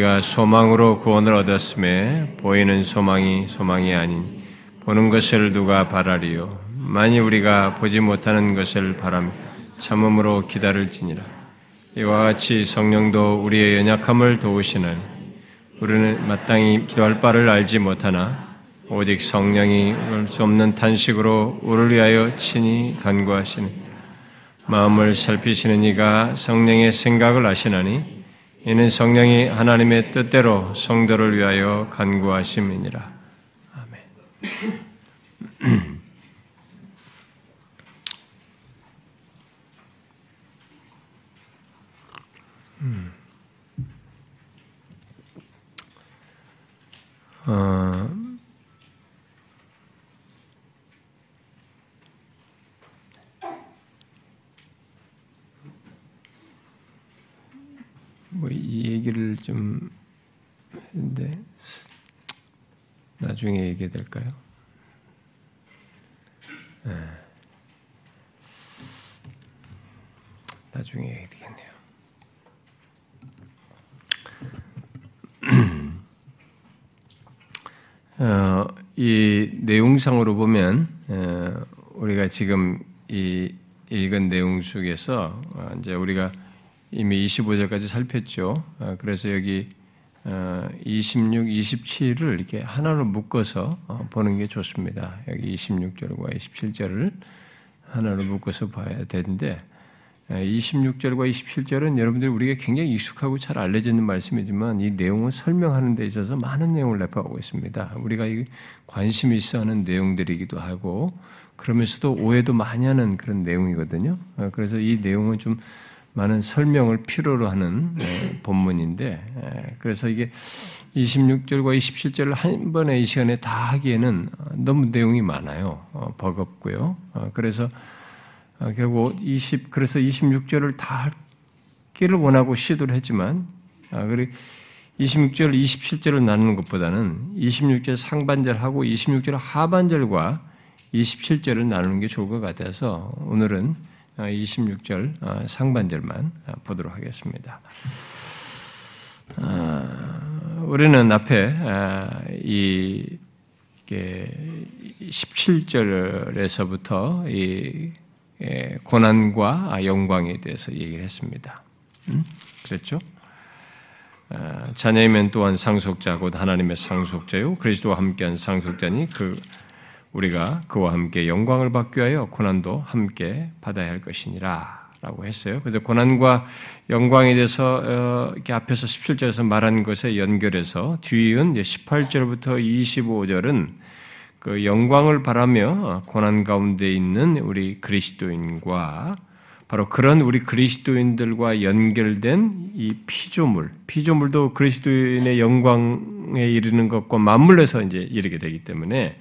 우리가 소망으로 구원을 얻었음에 보이는 소망이 소망이 아닌 보는 것을 누가 바라리요? 만일 우리가 보지 못하는 것을 바라며 참음으로 기다릴지니라. 이와 같이 성령도 우리의 연약함을 도우시나니 우리는 마땅히 기도할 바를 알지 못하나 오직 성령이 울수 없는 탄식으로 우리를 위하여 친히 간구하시니 마음을 살피시는 이가 성령의 생각을 아시나니 이는 성령이 하나님의 뜻대로 성도를 위하여 간구하심이니라. 아멘. 음. 어, 뭐 이 얘기를 좀 했는데 나중에 얘기해 될까요? 네. 나중에 얘기해 되겠네요. 어, 이 내용상으로 보면 어, 우리가 지금 이 읽은 내용 속에서 어, 이제 우리가 이미 25절까지 살폈죠. 어, 그래서 여기 26, 어, 27을 이렇게 하나로 묶어서 어, 보는 게 좋습니다. 여기 26절과 27절을 하나로 묶어서 봐야 되는데 26절과 27절은 여러분들이 우리가 굉장히 익숙하고 잘 알려져 있는 말씀이지만 이 내용을 설명하는 데 있어서 많은 내용을 내포하고 있습니다. 우리가 관심이 있어 하는 내용들이기도 하고 그러면서도 오해도 많이 하는 그런 내용이거든요. 그래서 이 내용은 좀 많은 설명을 필요로 하는 예, 본문인데 예, 그래서 이게 26절과 27절을 한 번에 이 시간에 다 하기에는 너무 내용이 많아요. 어, 버겁고요. 어, 그래서 어, 결국 20 그래서 26절을 다 하기를 원하고 시도를 했지만 아, 그리고 26절, 27절을 나누는 것보다는 26절 상반절하고 26절 하반절과 27절을 나누는 게 좋을 것 같아서 오늘은 26절 어, 어, 상반절만 어, 보도록 하겠습니다. 우리는 앞에 이 17절에서부터 이 고난과 영광에 대해서 얘기를 했습니다. 음? 그랬죠? 자녀이면 또한 상속자 곧 하나님의 상속자요 그리스도와 함께한 상속자니 그 우리가 그와 함께 영광을 받기 위하여 고난도 함께 받아야 할 것이니라. 라고 했어요. 그래서 고난과 영광에 대해서 어, 이렇게 앞에서 17절에서 말한 것에 연결해서 뒤은 이제 18절부터 25절은 그 영광을 바라며 고난 가운데 있는 우리 그리스도인과 바로 그런 우리 그리스도인들과 연결된 이 피조물, 피조물도 그리스도인의 영광에 이르는 것과 맞물려서 이제 이르게 되기 때문에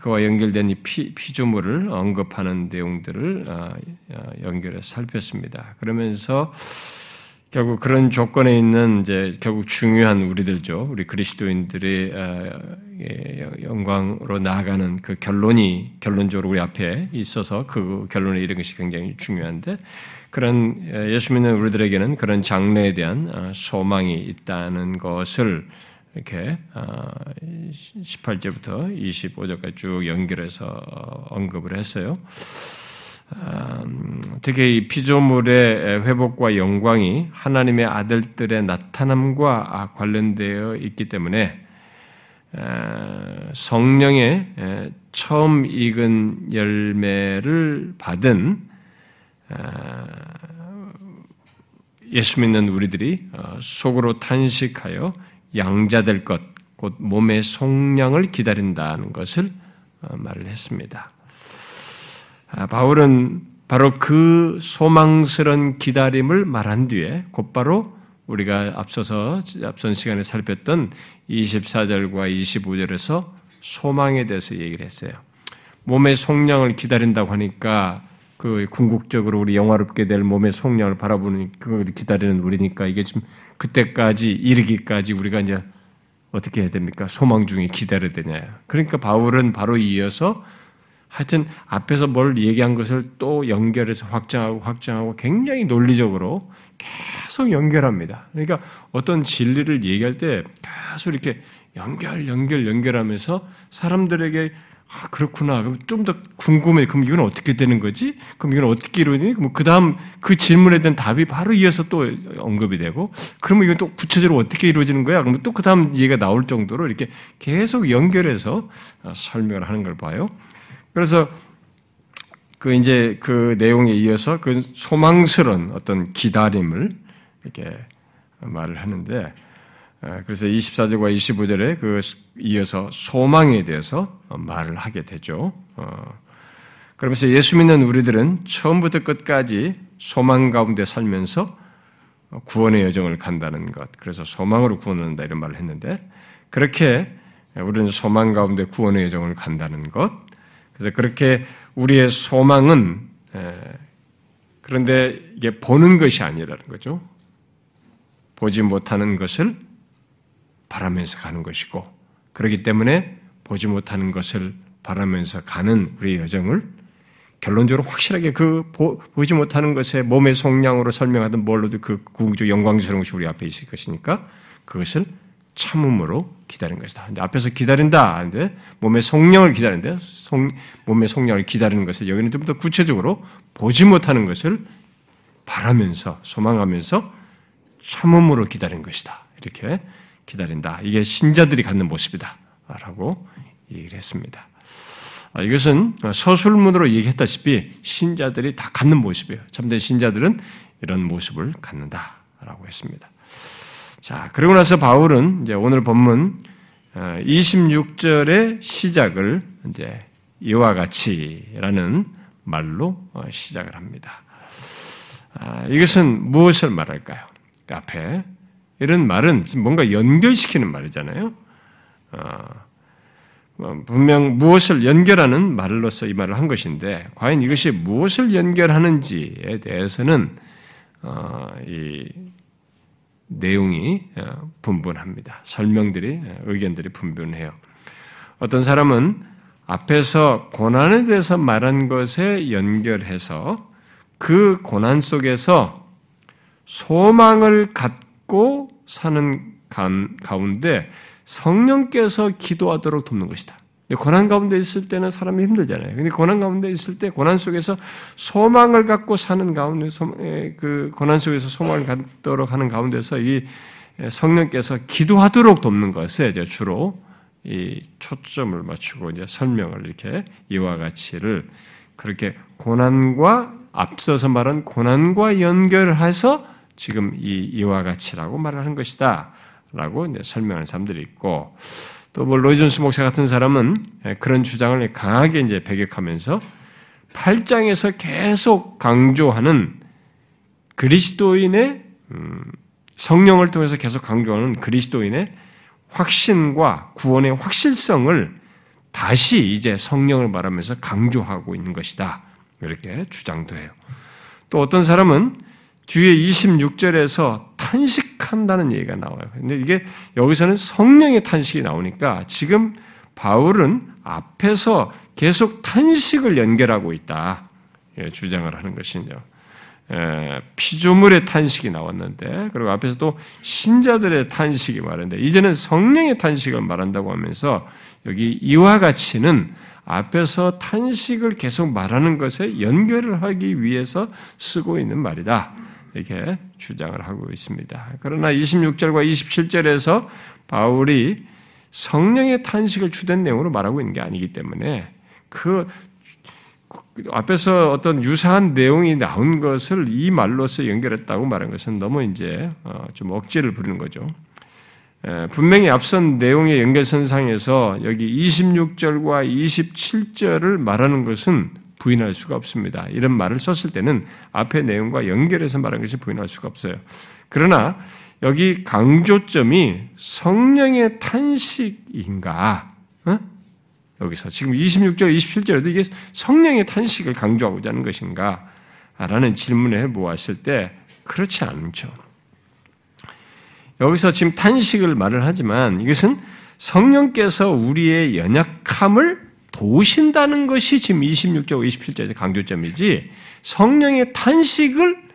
그와 연결된 이 피, 피조물을 언급하는 내용들을 어, 어, 연결해서 살폈습니다. 그러면서 결국 그런 조건에 있는 이제 결국 중요한 우리들죠. 우리 그리스도인들의 예, 영광으로 나아가는 그 결론이 결론적으로 우리 앞에 있어서 그 결론에 이른 것이 굉장히 중요한데 그런 예수 믿는 우리들에게는 그런 장래에 대한 어, 소망이 있다는 것을 이렇게 18절부터 어, 25절까지 쭉 연결해서 언급을 했어요. 음, 특히 이 피조물의 회복과 영광이 하나님의 아들들의 나타남과 관련되어 있기 때문에 성령의 처음 익은 열매를 받은 예수 믿는 우리들이 어, 속으로 탄식하여 양자될 것, 곧 몸의 속량을 기다린다는 것을 어, 말을 했습니다. 아, 바울은 바로 그 소망스런 기다림을 말한 뒤에 곧바로 우리가 앞서서 앞선 시간에 살폈던 24절과 25절에서 소망에 대해서 얘기를 했어요. 몸의 속량을 기다린다고 하니까 그 궁극적으로 우리 영화롭게 될 몸의 속량을 바라보는 그걸 기다리는 우리니까 이게 지금 그때까지 이르기까지 우리가 이제 어떻게 해야 됩니까? 소망 중에 기다려야 되냐. 그러니까 바울은 바로 이어서 하여튼 앞에서 뭘 얘기한 것을 또 연결해서 확장하고 확장하고 굉장히 논리적으로 계속 연결합니다. 그러니까 어떤 진리를 얘기할 때 계속 이렇게 연결, 연결, 연결하면서 사람들에게 아, 그렇구나. 좀 더 궁금해. 그럼 이건 어떻게 되는 거지? 그럼 이건 어떻게 이루니? 그럼 그 다음 그 질문에 대한 답이 바로 이어서 또 언급이 되고, 그러면 이건 또 구체적으로 어떻게 이루어지는 거야? 그러면 또 그 다음 얘기가 나올 정도로 이렇게 계속 연결해서 어, 설명을 하는 걸 봐요. 그래서 그 이제 그 내용에 이어서 그 소망스러운 어떤 기다림을 이렇게 말을 하는데, 어, 그래서 24절과 25절에 그 이어서 소망에 대해서 말을 하게 되죠. 어, 그러면서 예수 믿는 우리들은 처음부터 끝까지 소망 가운데 살면서 구원의 여정을 간다는 것, 그래서 소망으로 구원한다 이런 말을 했는데, 그렇게 우리는 소망 가운데 구원의 여정을 간다는 것, 그래서 그렇게 우리의 소망은, 그런데 이게 보는 것이 아니라는 거죠. 보지 못하는 것을 바라면서 가는 것이고, 그렇기 때문에 보지 못하는 것을 바라면서 가는 우리의 여정을 결론적으로 확실하게 그 보, 지 못하는 것에 몸의 성량으로 설명하던 뭘로도 그 궁극적 영광스러운 것이 우리 앞에 있을 것이니까 그것을 참음으로 기다리는 것이다. 근데 앞에서 기다린다 하는데 몸의 성량을 기다리는데 몸의 성령을 기다리는 것을 여기는 좀 더 구체적으로 보지 못하는 것을 바라면서 소망하면서 참음으로 기다린 것이다. 이렇게 기다린다. 이게 신자들이 갖는 모습이다. 라고 얘기를 했습니다. 아, 이것은 서술문으로 얘기했다시피 신자들이 다 갖는 모습이에요. 참된 신자들은 이런 모습을 갖는다라고 했습니다. 자, 그러고 나서 바울은 이제 오늘 본문 어, 26절의 시작을 이제 이와 같이라는 말로 어, 시작을 합니다. 아, 이것은 무엇을 말할까요? 앞에 이런 말은 뭔가 연결시키는 말이잖아요. 어, 뭐 분명 무엇을 연결하는 말로서 이 말을 한 것인데 과연 이것이 무엇을 연결하는지에 대해서는 어, 이 내용이 어, 분분합니다. 설명들이 의견들이 분분해요. 어떤 사람은 앞에서 고난에 대해서 말한 것에 연결해서 그 고난 속에서 소망을 갖고 받고 사는 가운데 성령께서 기도하도록 돕는 것이다. 고난 가운데 있을 때는 사람이 힘들잖아요. 근데 고난 가운데 있을 때 고난 속에서 소망을 갖고 사는 가운데 그 고난 속에서 소망을 갖도록 하는 가운데서 이 성령께서 기도하도록 돕는 것에 이제 주로 이 초점을 맞추고 이제 설명을 이렇게 이와 같이를 그렇게 고난과 앞서서 말한 고난과 연결해서 지금 이, 이와 같이라고 말을 하는 것이다. 라고 설명하는 사람들이 있고, 또 뭐 로이존스 목사 같은 사람은 예, 그런 주장을 강하게 이제 배격하면서 8장에서 계속 강조하는 그리스도인의 음, 성령을 통해서 계속 강조하는 그리스도인의 확신과 구원의 확실성을 다시 이제 성령을 말하면서 강조하고 있는 것이다. 이렇게 주장도 해요. 또 어떤 사람은 뒤에 26절에서 탄식한다는 얘기가 나와요. 근데 이게 여기서는 성령의 탄식이 나오니까 지금 바울은 앞에서 계속 탄식을 연결하고 있다. 예, 주장을 하는 것이죠. 예, 피조물의 탄식이 나왔는데, 그리고 앞에서 또 신자들의 탄식이 말하는데, 이제는 성령의 탄식을 말한다고 하면서 여기 이와 같이는 앞에서 탄식을 계속 말하는 것에 연결을 하기 위해서 쓰고 있는 말이다. 이렇게 주장을 하고 있습니다. 그러나 26절과 27절에서 바울이 성령의 탄식을 주된 내용으로 말하고 있는 게 아니기 때문에 그 앞에서 어떤 유사한 내용이 나온 것을 이 말로서 연결했다고 말한 것은 너무 이제 어, 좀 억지를 부리는 거죠. 분명히 앞선 내용의 연결선상에서 여기 26절과 27절을 말하는 것은 부인할 수가 없습니다. 이런 말을 썼을 때는 앞의 내용과 연결해서 말한 것이 부인할 수가 없어요. 그러나 여기 강조점이 성령의 탄식인가? 어? 여기서 지금 26절, 27절에도 이게 성령의 탄식을 강조하고자 하는 것인가? 라는 질문을 보았을 때 그렇지 않죠. 여기서 지금 탄식을 말을 하지만 이것은 성령께서 우리의 연약함을 도우신다는 것이 지금 26절, 27절에서 강조점이지 성령의 탄식을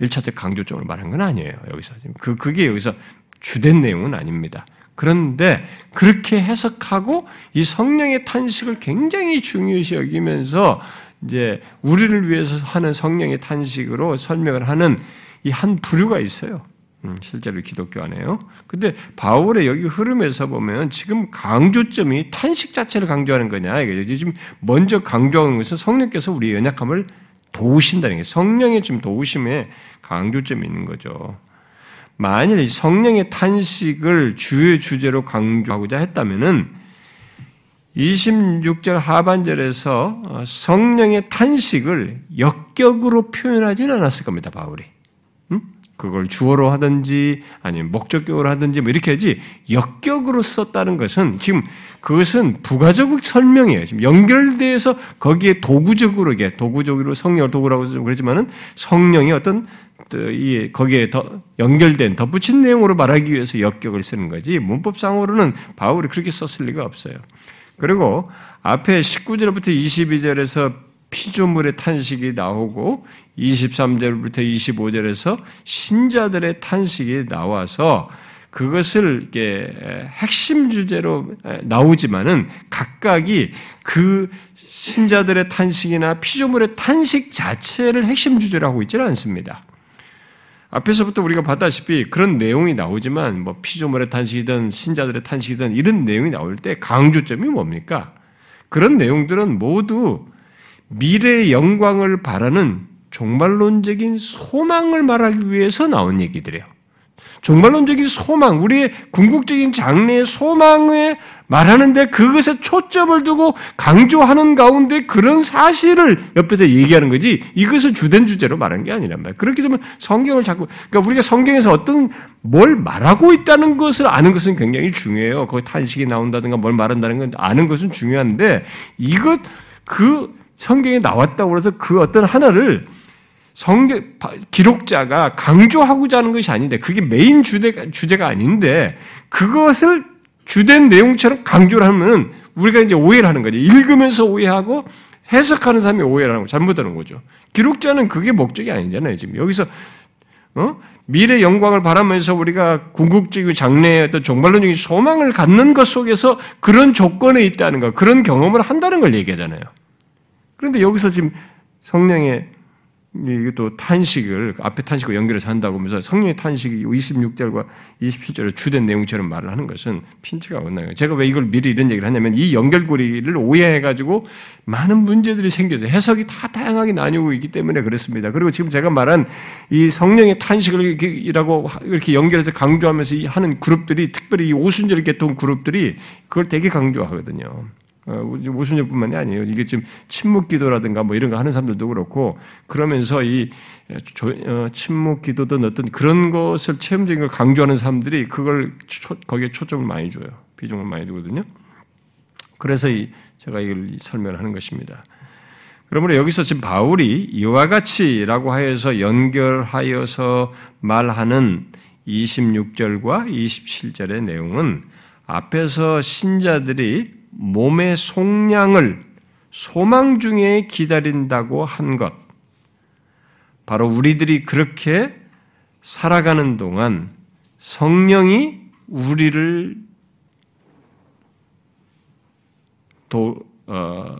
1차적 강조점으로 말한 건 아니에요. 여기서. 그, 그게 여기서 주된 내용은 아닙니다. 그런데 그렇게 해석하고 이 성령의 탄식을 굉장히 중요시 여기면서 이제 우리를 위해서 하는 성령의 탄식으로 설명을 하는 이 한 부류가 있어요. 음, 실제로 기독교 안에요. 근데 바울의 여기 흐름에서 보면 지금 강조점이 탄식 자체를 강조하는 거냐 지금 먼저 강조하는 것은 성령께서 우리의 연약함을 도우신다는 게 성령의 지금 도우심에 강조점이 있는 거죠. 만일 성령의 탄식을 주의 주제로 강조하고자 했다면은 26절 하반절에서 성령의 탄식을 역격으로 표현하지는 않았을 겁니다, 바울이. 그걸 주어로 하든지 아니면 목적격으로 하든지 뭐 이렇게 하지 역격으로 썼다는 것은 지금 그것은 부가적 설명이에요. 지금 연결돼서 거기에 도구적으로 이게 도구적으로 성령을 도구라고 그러지만은 성령이 어떤 이 거기에 더 연결된 덧붙인 내용으로 말하기 위해서 역격을 쓰는 거지 문법상으로는 바울이 그렇게 썼을 리가 없어요. 그리고 앞에 19절부터 22절에서 피조물의 탄식이 나오고 23절부터 25절에서 신자들의 탄식이 나와서 그것을 이렇게 핵심 주제로 나오지만은 각각이 그 신자들의 탄식이나 피조물의 탄식 자체를 핵심 주제로 하고 있지는 않습니다. 앞에서부터 우리가 봤다시피 그런 내용이 나오지만 뭐 피조물의 탄식이든 신자들의 탄식이든 이런 내용이 나올 때 강조점이 뭡니까? 그런 내용들은 모두 미래의 영광을 바라는 종말론적인 소망을 말하기 위해서 나온 얘기들이에요. 종말론적인 소망, 우리의 궁극적인 장래의 소망에 말하는데 그것에 초점을 두고 강조하는 가운데 그런 사실을 옆에서 얘기하는 거지 이것을 주된 주제로 말한 게 아니란 말이에요. 그렇게 되면 성경을 자꾸, 그러니까 우리가 성경에서 어떤 뭘 말하고 있다는 것을 아는 것은 굉장히 중요해요. 거기 탄식이 나온다든가 뭘 말한다는 건 아는 것은 중요한데 이것, 그 성경에 나왔다고 해서 그 어떤 하나를 성경 기록자가 강조하고자 하는 것이 아닌데 그게 메인 주제가, 주제가 아닌데 그것을 주된 내용처럼 강조를 하면 우리가 이제 오해를 하는 거죠. 읽으면서 오해하고 해석하는 사람이 오해를 하는 거 잘못하는 거죠. 기록자는 그게 목적이 아니잖아요. 지금 여기서 어? 미래 영광을 바라면서 우리가 궁극적이고 장래의 어떤 종말론적인 소망을 갖는 것 속에서 그런 조건에 있다는 것, 그런 경험을 한다는 걸 얘기하잖아요. 그런데 여기서 지금 성령의 이것도 탄식을 앞에 탄식과 연결해서 한다고 하면서 성령의 탄식이 26절과 27절에 주된 내용처럼 말을 하는 것은 핀트가 없나요? 제가 왜 이걸 미리 이런 얘기를 하냐면 이 연결고리를 오해해가지고 많은 문제들이 생겨서 해석이 다 다양하게 나뉘고 있기 때문에 그렇습니다. 그리고 지금 제가 말한 이 성령의 탄식을 이라고 이렇게 연결해서 강조하면서 하는 그룹들이 특별히 이 오순절 계통 그룹들이 그걸 되게 강조하거든요. 우순위뿐만이 어, 아니에요. 이게 지금 침묵 기도라든가 뭐 이런 거 하는 사람들도 그렇고 그러면서 이 어, 침묵 기도든 어떤 그런 것을 체험적인 걸 강조하는 사람들이 그걸 거기에 초점을 많이 줘요. 비중을 많이 두거든요. 그래서 이 제가 이걸 설명을 하는 것입니다. 그러므로 여기서 지금 바울이 이와 같이라고 하여서 연결하여서 말하는 26절과 27절의 내용은 앞에서 신자들이 몸의 속량을 소망 중에 기다린다고 한 것. 바로 우리들이 그렇게 살아가는 동안 성령이 우리를 도, 어,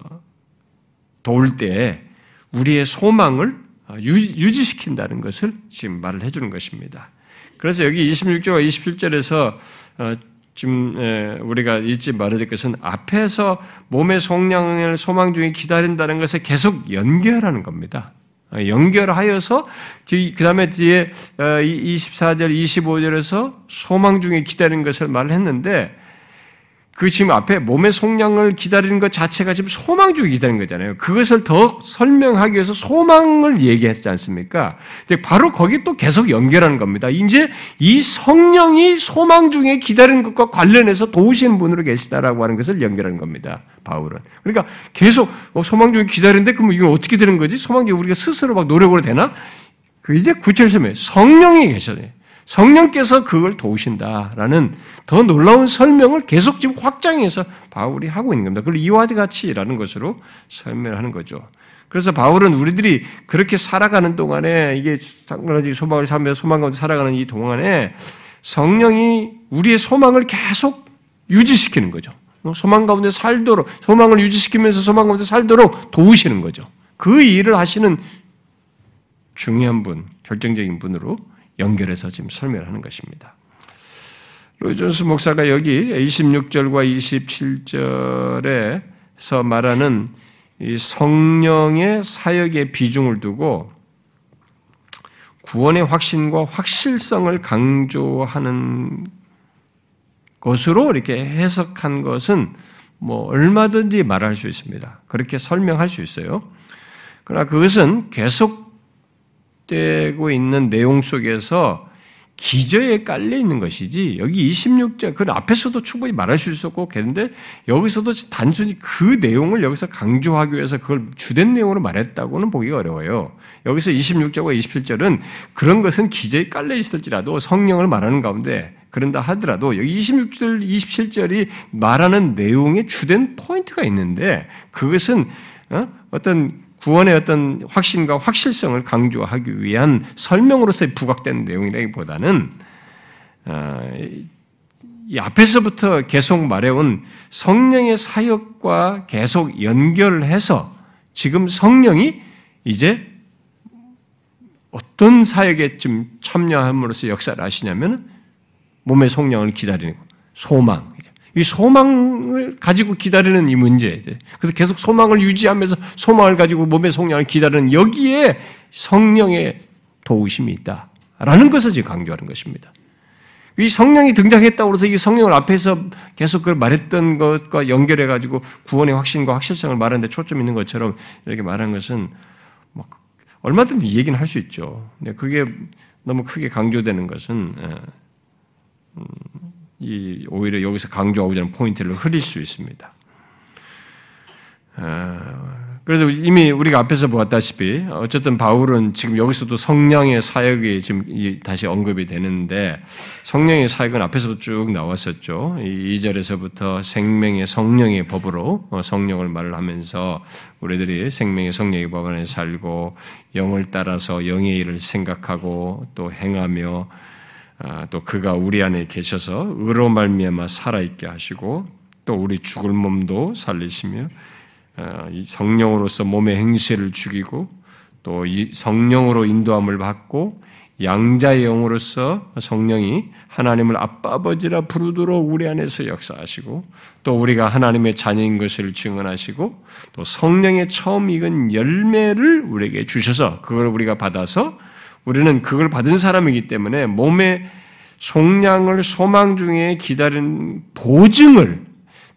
도울 때 우리의 소망을 유지 시킨다는 것을 지금 말을 해주는 것입니다. 그래서 여기 26절과 27절에서 지금 우리가 잊지 말아야 될 것은 앞에서 몸의 속량을 소망 중에 기다린다는 것에 계속 연결하는 겁니다. 어, 연결하여서 그 다음에 뒤에 24절, 어, 25절에서 소망 중에 기다리는 것을 말했는데 그 지금 앞에 몸의 속량을 기다리는 것 자체가 지금 소망 주기 기다리는 거잖아요. 그것을 더 설명하기 위해서 소망을 얘기했지 않습니까? 근데 바로 거기 또 계속 연결하는 겁니다. 이제 이 성령이 소망 중에 기다리는 것과 관련해서 도우시는 분으로 계시다라고 하는 것을 연결하는 겁니다. 바울은. 그러니까 계속 어, 소망 중에 기다리는데 그럼 이건 어떻게 되는 거지? 소망 중에 우리가 스스로 막 노력으로 되나? 그 이제 구체적으로 성령이 계셔야 돼요. 성령께서 그걸 도우신다라는 더 놀라운 설명을 계속 지금 확장해서 바울이 하고 있는 겁니다. 그걸 이와 같이라는 것으로 설명하는 거죠. 그래서 바울은 우리들이 그렇게 살아가는 동안에 이게 상관없이 소망을 삼며 소망 가운데 살아가는 이 동안에 성령이 우리의 소망을 계속 유지시키는 거죠. 소망 가운데 살도록 소망을 유지시키면서 소망 가운데 살도록 도우시는 거죠. 그 일을 하시는 중요한 분, 결정적인 분으로 연결해서 지금 설명하는 것입니다. 로이존스 목사가 여기 26절과 27절에서 말하는 성령의 사역의 비중을 두고 구원의 확신과 확실성을 강조하는 것으로 이렇게 해석한 것은 뭐 얼마든지 말할 수 있습니다. 그렇게 설명할 수 있어요. 그러나 그것은 계속 되고 있는 내용 속에서 기저에 깔려 있는 것이지 여기 26절 그 앞에서도 충분히 말할 수 있었고 그런데 여기서도 단순히 그 내용을 여기서 강조하기 위해서 그걸 주된 내용으로 말했다고는 보기가 어려워요. 여기서 26절과 27절은 그런 것은 기저에 깔려 있을지라도 성령을 말하는 가운데 그런다 하더라도 여기 26절, 27절이 말하는 내용의 주된 포인트가 있는데 그것은 어? 어떤 구원의 어떤 확신과 확실성을 강조하기 위한 설명으로서 부각된 내용이라기보다는 어, 이 앞에서부터 계속 말해온 성령의 사역과 계속 연결을 해서 지금 성령이 이제 어떤 사역에 좀 참여함으로써 역사를 하시냐면 몸의 속량을 기다리는 소망. 이 소망을 가지고 기다리는 이 문제. 그래서 계속 소망을 유지하면서 소망을 가지고 몸의 속량을 기다리는 여기에 성령의 도우심이 있다 라는 것을 지금 강조하는 것입니다. 이 성령이 등장했다고 해서 이 성령을 앞에서 계속 그걸 말했던 것과 연결해 가지고 구원의 확신과 확실성을 말하는데 초점 있는 것처럼 이렇게 말한 것은 뭐 얼마든지 얘기는 할 수 있죠. 근데 그게 너무 크게 강조되는 것은 이 오히려 여기서 강조하고자 하는 포인트를 흐릴 수 있습니다. 아, 그래서 이미 우리가 앞에서 보았다시피 어쨌든 바울은 지금 여기서도 성령의 사역이 지금 다시 언급이 되는데 성령의 사역은 앞에서도 쭉 나왔었죠. 2절에서부터 생명의 성령의 법으로 어, 성령을 말을 하면서 우리들이 생명의 성령의 법 안에 살고 영을 따라서 영의 일을 생각하고 또 행하며 아, 또 그가 우리 안에 계셔서 의로 말미암아 살아있게 하시고 또 우리 죽을 몸도 살리시며 아, 성령으로서 몸의 행실을 죽이고 또이 성령으로 인도함을 받고 양자의 영으로서 성령이 하나님을 아빠 아버지라 부르도록 우리 안에서 역사하시고 또 우리가 하나님의 자녀인 것을 증언하시고 또 성령의 처음 익은 열매를 우리에게 주셔서 그걸 우리가 받아서 우리는 그걸 받은 사람이기 때문에 몸의 속량을 소망 중에 기다린 보증을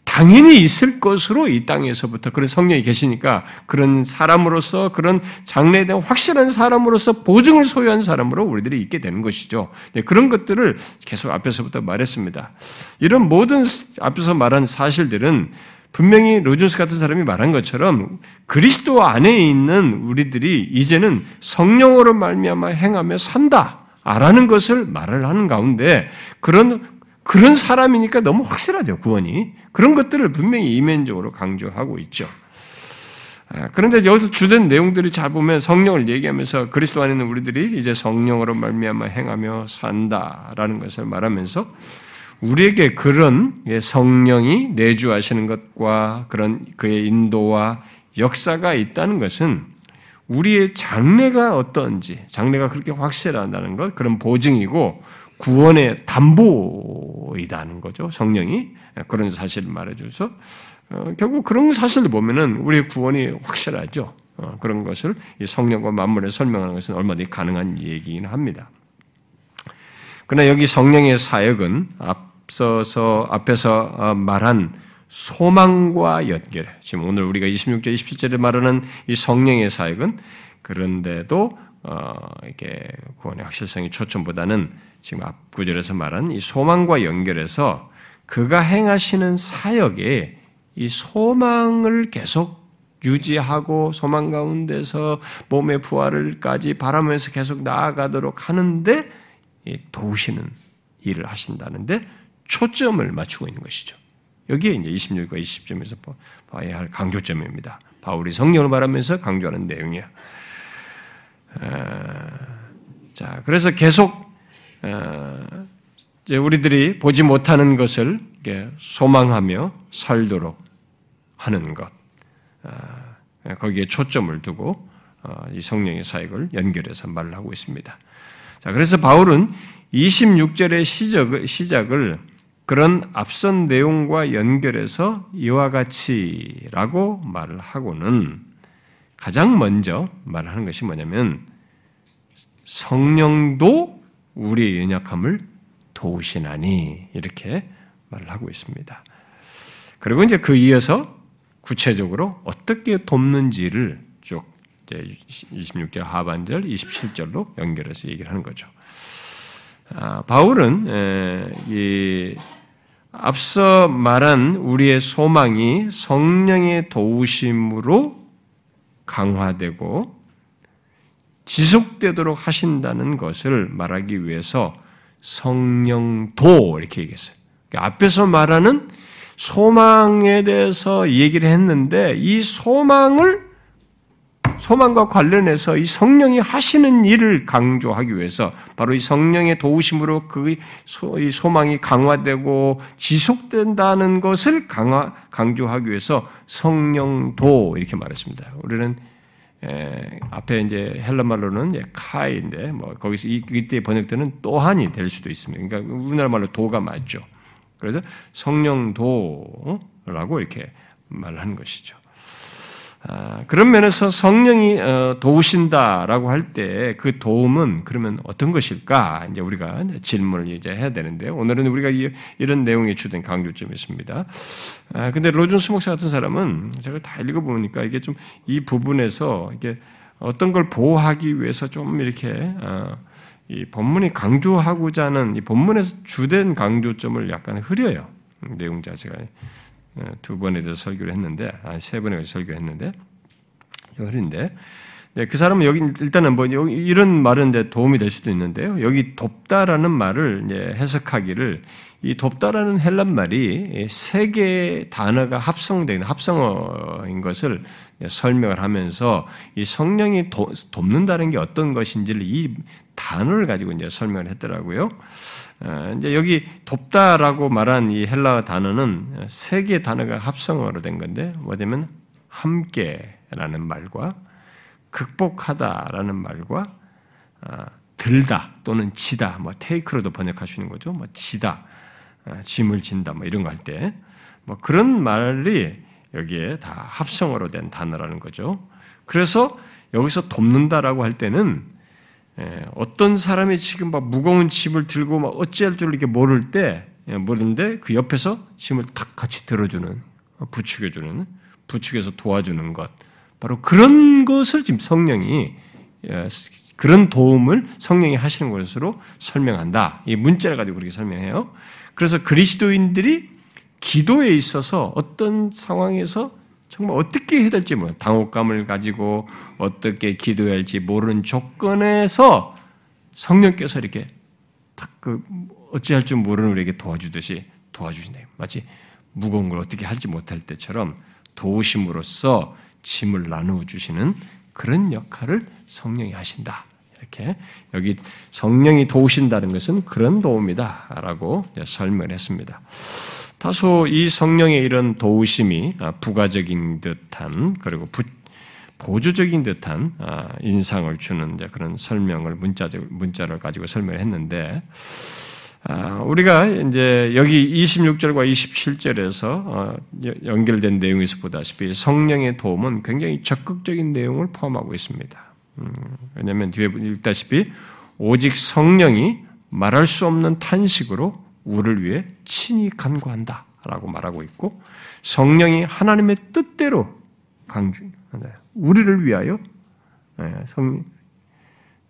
당연히 있을 것으로 이 땅에서부터 그런 성령이 계시니까 그런 사람으로서 그런 장래에 대한 확실한 사람으로서 보증을 소유한 사람으로 우리들이 있게 되는 것이죠. 네, 그런 것들을 계속 앞에서부터 말했습니다. 이런 모든 앞에서 말한 사실들은 분명히 로존스 같은 사람이 말한 것처럼 그리스도 안에 있는 우리들이 이제는 성령으로 말미암아 행하며 산다 라는 것을 말을 하는 가운데 그런 그런 사람이니까 너무 확실하죠 구원이 그런 것들을 분명히 이면적으로 강조하고 있죠. 아, 그런데 여기서 주된 내용들을 잘 보면 성령을 얘기하면서 그리스도 안에 있는 우리들이 이제 성령으로 말미암아 행하며 산다라는 것을 말하면서 우리에게 그런 성령이 내주하시는 것과 그런 그의 인도와 역사가 있다는 것은 우리의 장래가 어떤지, 장래가 그렇게 확실하다는 것, 그런 보증이고 구원의 담보이다는 거죠. 성령이 그런 사실을 말해줘서 어, 결국 그런 사실을 보면은 우리의 구원이 확실하죠. 어, 그런 것을 성령과 만물에 설명하는 것은 얼마든지 가능한 얘기긴 합니다. 그러나 여기 성령의 사역은 앞 앞서서 앞에서 어, 말한 소망과 연결. 지금 오늘 우리가 26절, 27절에 말하는 이 성령의 사역은 그런데도 어, 이렇게 구원의 확실성이 초점보다는 지금 앞 구절에서 말한 이 소망과 연결해서 그가 행하시는 사역에 이 소망을 계속 유지하고 소망 가운데서 몸의 부활을까지 바라면서 계속 나아가도록 하는데 도우시는 일을 하신다는데 초점을 맞추고 있는 것이죠. 여기에 이제 26과 20점에서 봐야 할 강조점입니다. 바울이 성령을 말하면서 강조하는 내용이야. 자, 그래서 계속 우리들이 보지 못하는 것을 소망하며 살도록 하는 것, 거기에 초점을 두고 어, 이 성령의 사역을 연결해서 말을 하고 있습니다. 자, 그래서 바울은 26절의 시작을, 시작을 그런 앞선 내용과 연결해서 이와 같이라고 말을 하고는 가장 먼저 말하는 것이 뭐냐면 성령도 우리의 연약함을 도우시나니 이렇게 말을 하고 있습니다. 그리고 이제 그 이어서 구체적으로 어떻게 돕는지를 쭉 26절 하반절, 27절로 연결해서 얘기를 하는 거죠. 아, 바울은 에, 이 앞서 말한 우리의 소망이 성령의 도우심으로 강화되고 지속되도록 하신다는 것을 말하기 위해서 성령도 이렇게 얘기했어요. 그러니까 앞에서 말하는 소망에 대해서 얘기를 했는데 이 소망을 소망과 관련해서 이 성령이 하시는 일을 강조하기 위해서 바로 이 성령의 도우심으로 그 소망이 강화되고 지속된다는 것을 강화, 강조하기 위해서 성령도 이렇게 말했습니다. 우리는 에, 앞에 이제 헬라 말로는 카인데 뭐 거기서 이, 이때 번역되는 또한이 될 수도 있습니다. 그러니까 우리나라 말로 도가 맞죠. 그래서 성령도라고 이렇게 말하는 것이죠. 아, 그런 면에서 성령이 어, 도우신다라고 할 때 그 도움은 그러면 어떤 것일까? 이제 우리가 질문을 이제 해야 되는데요. 오늘은 우리가 이런 내용에 주된 강조점이 있습니다. 아, 근데 로준스 목사 같은 사람은 제가 다 읽어보니까 이게 좀 이 부분에서 이게 어떤 걸 보호하기 위해서 좀 이렇게 어, 이 본문이 강조하고자 하는 이 본문에서 주된 강조점을 약간 흐려요. 내용 자체가. 어, 두 번에 대해서 설교를 했는데, 아, 세 번에 대해서 설교했는데, 그런데, 네, 그 사람은 여기 일단은 뭐 이런 말은 이제 도움이 될 수도 있는데요. 여기 돕다라는 말을 이제 해석하기를 이 돕다라는 헬란 말이 세 개의 단어가 합성된 합성어인 것을 설명을 하면서 이 성령이 도, 돕는다는 게 어떤 것인지를 이 단어를 가지고 이제 설명을 했더라고요. 어, 이제 여기 돕다라고 말한 이 헬라 단어는 세 개의 단어가 합성어로 된 건데 뭐냐면 함께라는 말과 극복하다라는 말과 어, 들다 또는 지다 뭐 테이크로도 있는 거죠. 뭐 지다 어, 짐을 진다 뭐 이런 거 할 때 뭐 그런 말이 여기에 다 합성어로 된 단어라는 거죠. 그래서 여기서 돕는다라고 할 때는 예, 어떤 사람이 지금 막 무거운 짐을 들고 막 어찌할 줄 이렇게 모를 때 예, 모르는데 그 옆에서 짐을 탁 같이 들어주는 어, 부추겨주는 부추겨서 도와주는 것 바로 그런 것을 지금 성령이 예, 그런 도움을 성령이 하시는 것으로 설명한다. 이 문자를 가지고 그렇게 설명해요. 그래서 그리스도인들이 기도에 있어서 어떤 상황에서 정말 어떻게 해야 될지 몰라. 당혹감을 가지고 어떻게 기도해야 할지 모르는 조건에서 성령께서 이렇게 그 어찌할 줄 모르는 우리에게 도와주듯이 도와주시네요. 마치 무거운 걸 어떻게 할지 못할 때처럼 도우심으로써 짐을 나누어 주시는 그런 역할을 성령이 하신다. 이렇게 여기 성령이 도우신다는 것은 그런 도움이다라고 설명을 했습니다. 다소 이 성령의 이런 도우심이 아, 부가적인 듯한 그리고 부, 보조적인 듯한 아, 인상을 주는 그런 설명을 문자적 문자를 가지고 설명을 했는데 아, 우리가 이제 여기 26절과 27절에서 어, 연결된 내용에서 보다시피 성령의 도움은 굉장히 적극적인 내용을 포함하고 있습니다. 음, 왜냐하면 뒤에 읽다시피 오직 성령이 말할 수 없는 탄식으로 우리를 위해 친히 간구한다 라고 말하고 있고 성령이 하나님의 뜻대로 강주 우리를 위하여 예, 성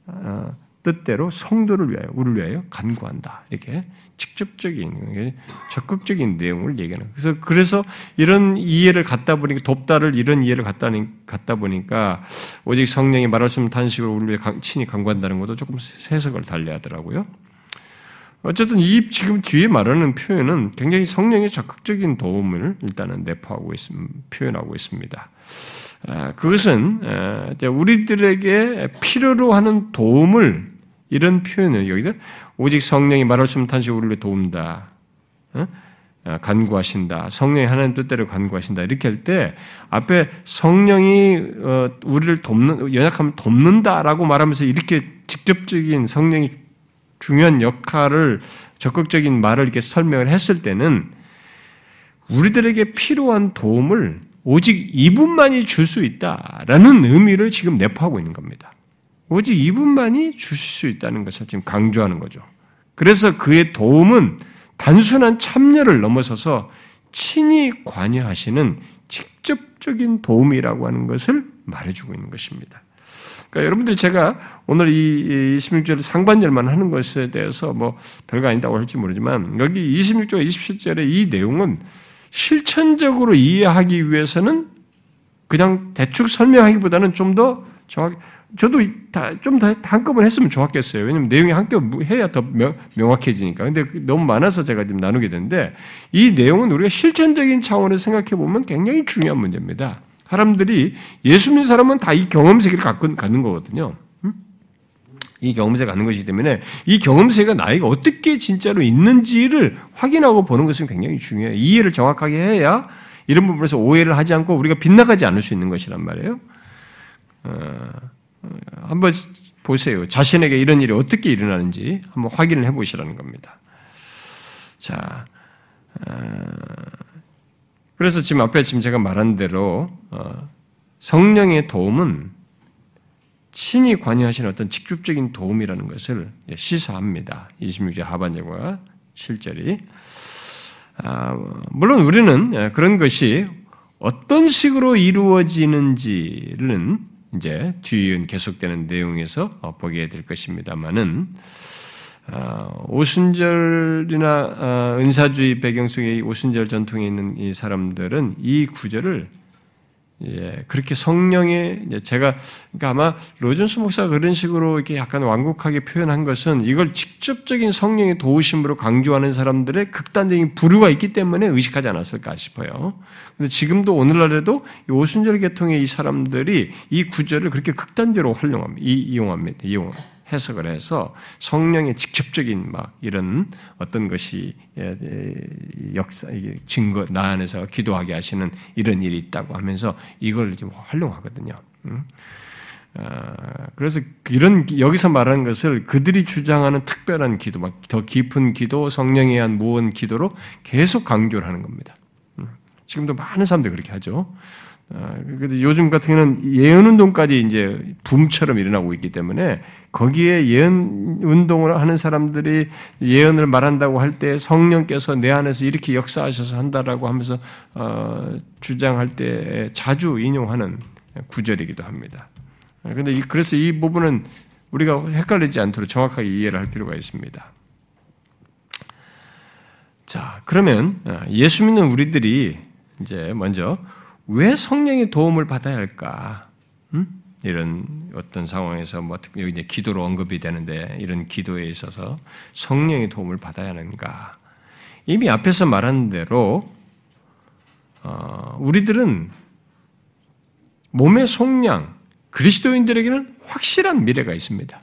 어, 뜻대로 성도를 위하여 우리를 위하여 간구한다 이렇게 직접적인 적극적인 내용을 얘기하는 그래서 그래서 이런 이해를 갖다 보니까 돕다를 이런 이해를 갖다 갖다 보니까 오직 성령이 말할 수 없는 탄식으로 우리를 친히 간구한다는 것도 조금 해석을 달리 하더라고요. 어쨌든 이 지금 뒤에 말하는 표현은 굉장히 성령의 적극적인 도움을 일단은 내포하고 있, 표현하고 있습니다. 아, 그것은 우리들에게 필요로 하는 도움을 이런 표현을 여기서 오직 성령이 말할 수 없는 탄식 우리를 도운다. 어? 아, 간구하신다. 성령이 하나님 뜻대로 간구하신다. 이렇게 할 때 앞에 성령이 어, 우리를 돕는 연약함을 돕는다라고 말하면서 이렇게 직접적인 성령이 중요한 역할을 적극적인 말을 이렇게 설명을 했을 때는 우리들에게 필요한 도움을 오직 이분만이 줄 수 있다라는 의미를 지금 내포하고 있는 겁니다. 오직 이분만이 주실 수 있다는 것을 지금 강조하는 거죠. 그래서 그의 도움은 단순한 참여를 넘어서서 친히 관여하시는 직접적인 도움이라고 하는 것을 말해주고 있는 것입니다. 그러니까 여러분들 제가 오늘 이 26절 상반절만 하는 것에 대해서 뭐 별거 아니다고 할지 모르지만 여기 26절, 27절의 이 내용은 실천적으로 이해하기 위해서는 그냥 대충 설명하기보다는 좀 더 정확히 저도 좀 더 한꺼번에 했으면 좋았겠어요. 왜냐면 내용이 한꺼번에 해야 더 명, 확해지니까 근데 너무 많아서 제가 지금 나누게 되는데 이 내용은 우리가 실천적인 차원에서 생각해 보면 굉장히 중요한 문제입니다. 사람들이 예수 믿는 사람은 다 이 경험 세계를 갖고 가는 거거든요. 이 경험세가 갖는 것이기 때문에 이 경험세가 나이가 어떻게 진짜로 있는지를 확인하고 보는 것은 굉장히 중요해요. 이해를 정확하게 해야 이런 부분에서 오해를 하지 않고 우리가 빗나가지 않을 수 있는 것이란 말이에요. 어, 한번 보세요. 자신에게 이런 일이 어떻게 일어나는지 한번 확인을 해보시라는 겁니다. 자, 어, 그래서 지금 앞에 지금 제가 말한 대로 어, 성령의 도움은 신이 관여하시는 어떤 직접적인 도움이라는 것을 시사합니다. 26절 하반절과 7절이. 아, 물론 우리는 그런 것이 어떤 식으로 이루어지는지는 이제 뒤에 계속되는 내용에서 보게 될 것입니다만은 아, 오순절이나 아, 은사주의 배경 속에 오순절 전통에 있는 이 사람들은 이 구절을 예, 그렇게 성령의 제가 그러니까 아마 로전스 목사가 그런 식으로 이렇게 약간 완곡하게 표현한 것은 이걸 직접적인 성령의 도우심으로 강조하는 사람들의 극단적인 부류가 있기 때문에 의식하지 않았을까 싶어요. 근데 지금도 오늘날에도 오순절 계통의 이 사람들이 이 구절을 그렇게 극단적으로 활용합니다. 이용합니다. 이용. 해석을 해서 성령의 직접적인 막 이런 어떤 것이 예, 예, 역사, 증거, 나 안에서 기도하게 하시는 이런 일이 있다고 하면서 이걸 좀 활용하거든요. 아, 그래서 이런 여기서 말하는 것을 그들이 주장하는 특별한 기도, 막 더 깊은 기도, 성령에 의한 무언 기도로 계속 강조를 하는 겁니다. 지금도 많은 사람들이 그렇게 하죠. 아, 요즘 같은 경우는 예언 운동까지 이제 붐처럼 일어나고 있기 때문에 거기에 예언 운동을 하는 사람들이 예언을 말한다고 할 때 성령께서 내 안에서 이렇게 역사하셔서 한다라고 하면서 어, 주장할 때 자주 인용하는 구절이기도 합니다. 그런데 아, 그래서 이 부분은 우리가 헷갈리지 않도록 정확하게 이해를 할 필요가 있습니다. 자, 그러면 아, 예수 믿는 우리들이 이제 먼저 왜 성령의 도움을 받아야 할까? 음? 이런 어떤 상황에서 뭐 여기 이제 기도로 언급이 되는데 이런 기도에 있어서 성령의 도움을 받아야 하는가? 이미 앞에서 말한 대로 어, 우리들은 몸의 속량 그리스도인들에게는 확실한 미래가 있습니다.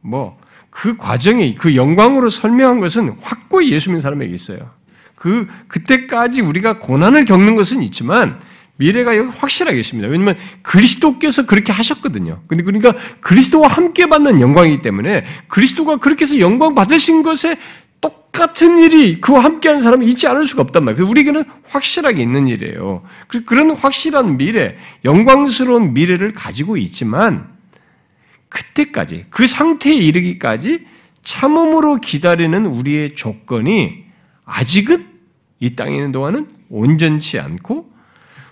뭐 그 과정이 그 영광으로 설명한 것은 확고히 예수 믿는 사람에게 있어요. 그, 그때까지 우리가 고난을 겪는 것은 있지만 미래가 여기 확실하게 있습니다. 왜냐하면 그리스도께서 그렇게 하셨거든요. 근데 그러니까 그리스도와 함께 받는 영광이기 때문에 그리스도가 그렇게 해서 영광 받으신 것에 똑같은 일이 그와 함께하는 사람이 있지 않을 수가 없단 말이에요. 우리에게는 확실하게 있는 일이에요. 그런 확실한 미래, 영광스러운 미래를 가지고 있지만 그때까지 그 상태에 이르기까지 참음으로 기다리는 우리의 조건이 아직은 이 땅에 있는 동안은 온전치 않고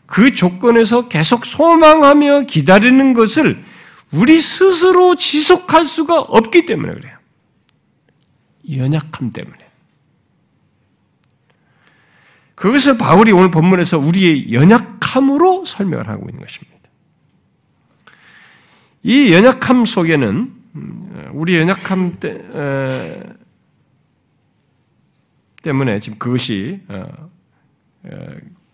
그 조건에서 계속 소망하며 기다리는 것을 우리 스스로 지속할 수가 없기 때문에 그래요. 연약함 때문에. 그것을 바울이 오늘 본문에서 우리의 연약함으로 설명을 하고 있는 것입니다. 이 연약함 속에는 음, 우리 연약함 때 때문에 지금 그것이 어, 어,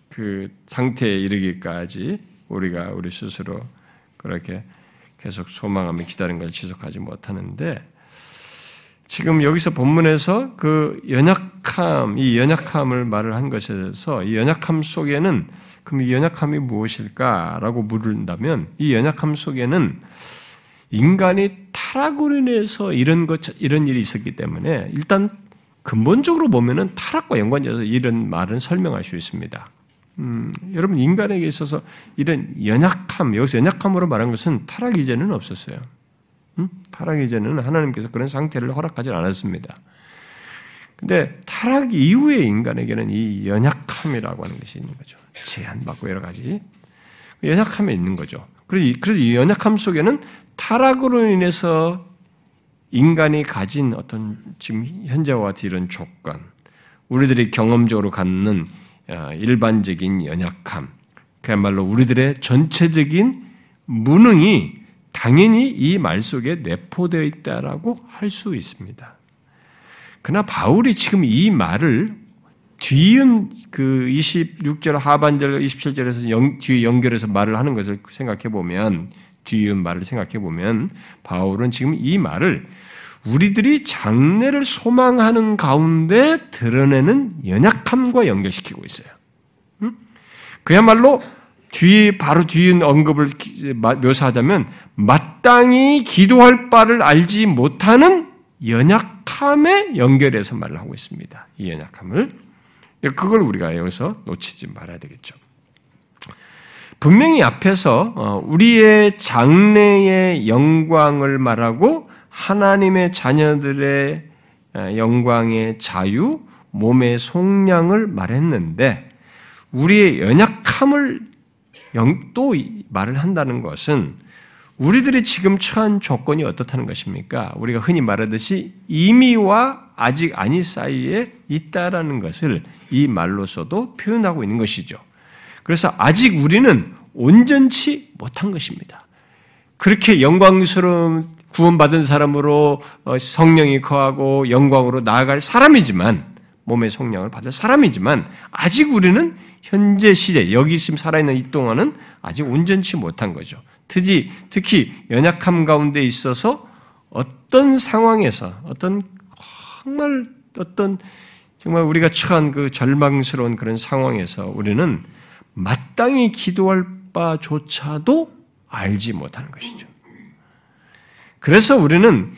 그 상태에 이르기까지 우리가 우리 스스로 그렇게 계속 소망하며 기다리는 것을 지속하지 못하는데 지금 여기서 본문에서 그 연약함, 이 연약함을 말을 한 것에 대해서 이 연약함 속에는 그럼 이 연약함이 무엇일까라고 물은다면 이 연약함 속에는 인간이 타락으로 인해서 이런 것 이런 일이 있었기 때문에 일단 근본적으로 보면은 타락과 연관돼서 이런 말은 설명할 수 있습니다. 음, 여러분 인간에게 있어서 이런 연약함 여기서 연약함으로 말한 것은 타락 이전에는 없었어요. 음? 타락 이전에는 하나님께서 그런 상태를 허락하지 않았습니다. 근데 타락 이후에 인간에게는 이 연약함이라고 하는 것이 있는 거죠. 제한받고 여러 가지 연약함이 있는 거죠. 그래서 이 연약함 속에는 타락으로 인해서 인간이 가진 어떤 지금 현재와 같은 이런 조건, 우리들이 경험적으로 갖는 어, 일반적인 연약함, 그야말로 우리들의 전체적인 무능이 당연히 이 말 속에 내포되어 있다라고 할 수 있습니다. 그러나 바울이 지금 이 말을 뒤은 그 26절 하반절 27절에서 연, 뒤에 연결해서 말을 하는 것을 생각해 보면 뒤은 말을 생각해 보면 바울은 지금 이 말을 우리들이 장래를 소망하는 가운데 드러내는 연약함과 연결시키고 있어요. 그야말로 뒤 바로 뒤에 언급을 묘사하자면 마땅히 기도할 바를 알지 못하는 연약함에 연결해서 말을 하고 있습니다. 이 연약함을 그걸 우리가 여기서 놓치지 말아야 되겠죠. 분명히 앞에서 어, 우리의 장래의 영광을 말하고 하나님의 자녀들의 어, 영광의 자유, 몸의 속량을 말했는데 우리의 연약함을 또 말을 한다는 것은 우리들이 지금 처한 조건이 어떻다는 것입니까? 우리가 흔히 말하듯이 이미와 아직 아니 사이에 있다라는 것을 이 말로서도 표현하고 있는 것이죠. 그래서 아직 우리는 온전치 못한 것입니다. 그렇게 영광스러운 구원받은 사람으로 어, 성령이 거하고 영광으로 나아갈 사람이지만 몸의 성령을 받을 사람이지만 아직 우리는 현재 시대 여기 지금 살아있는 이 동안은 아직 온전치 못한 거죠. 특히 특히 연약함 가운데 있어서 어떤 상황에서 어떤 정말 어떤 정말 우리가 처한 그 절망스러운 그런 상황에서 우리는 마땅히 기도할 바조차도 알지 못하는 것이죠. 그래서 우리는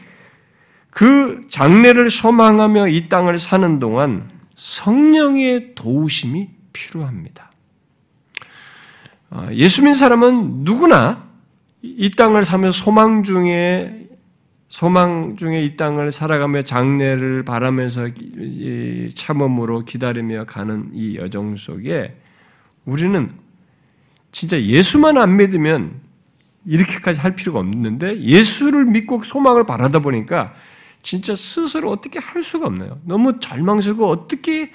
그 장래를 소망하며 이 땅을 사는 동안 성령의 도우심이 필요합니다. 아, 예수 믿는 사람은 누구나 이 땅을 사며 소망 중에 소망 중에 이 땅을 살아가며 장래를 바라면서 참음으로 기다리며 가는 이 여정 속에 우리는 진짜 예수만 안 믿으면 이렇게까지 할 필요가 없는데 예수를 믿고 소망을 바라다 보니까 진짜 스스로 어떻게 할 수가 없나요? 너무 절망스럽고 어떻게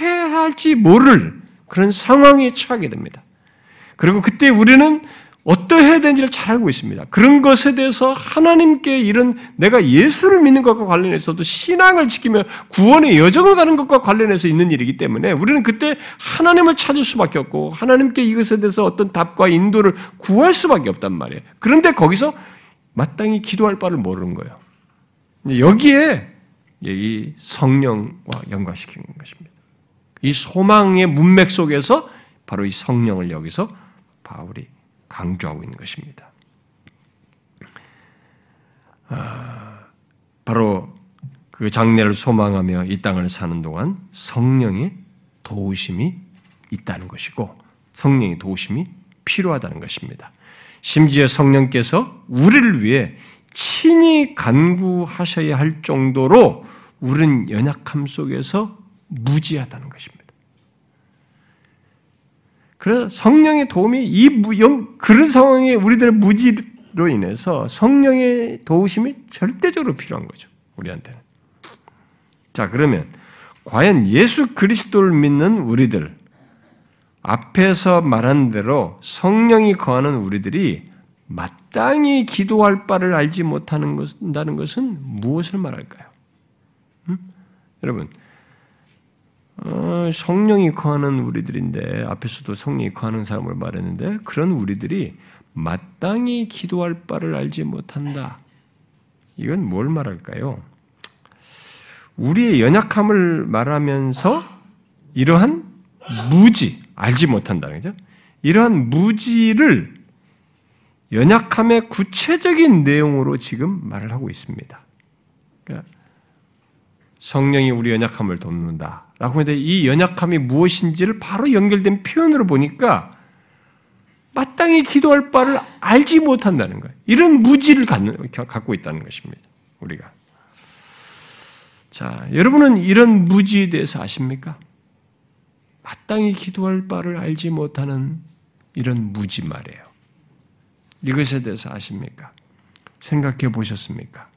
해야 할지 모를 그런 상황에 처하게 됩니다. 그리고 그때 우리는 어떠해야 되는지를 잘 알고 있습니다. 그런 것에 대해서 하나님께 이런 내가 예수를 믿는 것과 관련해서도 신앙을 지키며 구원의 여정을 가는 것과 관련해서 있는 일이기 때문에 우리는 그때 하나님을 찾을 수밖에 없고 하나님께 이것에 대해서 어떤 답과 인도를 구할 수밖에 없단 말이에요. 그런데 거기서 마땅히 기도할 바를 모르는 거예요. 여기에 이 성령과 연관시키는 것입니다. 이 소망의 문맥 속에서 바로 이 성령을 여기서 바울이 강조하고 있는 것입니다. 아, 바로 그 장래를 소망하며 이 땅을 사는 동안 성령의 도우심이 있다는 것이고 성령의 도우심이 필요하다는 것입니다. 심지어 성령께서 우리를 위해 친히 간구하셔야 할 정도로 우리는 연약함 속에서 무지하다는 것입니다. 그래서 성령의 도움이 이 영, 그런 상황에 우리들의 무지로 인해서 성령의 도우심이 절대적으로 필요한 거죠. 우리한테는. 자, 그러면 과연 예수 그리스도를 믿는 우리들, 앞에서 말한 대로 성령이 거하는 우리들이 마땅히 기도할 바를 알지 못하는 것은 무엇을 말할까요? 음? 여러분, 어, 성령이 거하는 우리들인데 앞에서도 성령이 거하는 사람을 말했는데 그런 우리들이 마땅히 기도할 바를 알지 못한다. 이건 뭘 말할까요? 우리의 연약함을 말하면서 이러한 무지, 알지 못한다는 거죠. 이러한 무지를 연약함의 구체적인 내용으로 지금 말을 하고 있습니다. 그러니까 성령이 우리 연약함을 돕는다. 라고 하는데 이 연약함이 무엇인지를 바로 연결된 표현으로 보니까 마땅히 기도할 바를 알지 못한다는 거예요. 이런 무지를 갖고 있다는 것입니다. 우리가. 자, 여러분은 이런 무지에 대해서 아십니까? 마땅히 기도할 바를 알지 못하는 이런 무지 말이에요. 이것에 대해서 아십니까? 생각해 보셨습니까?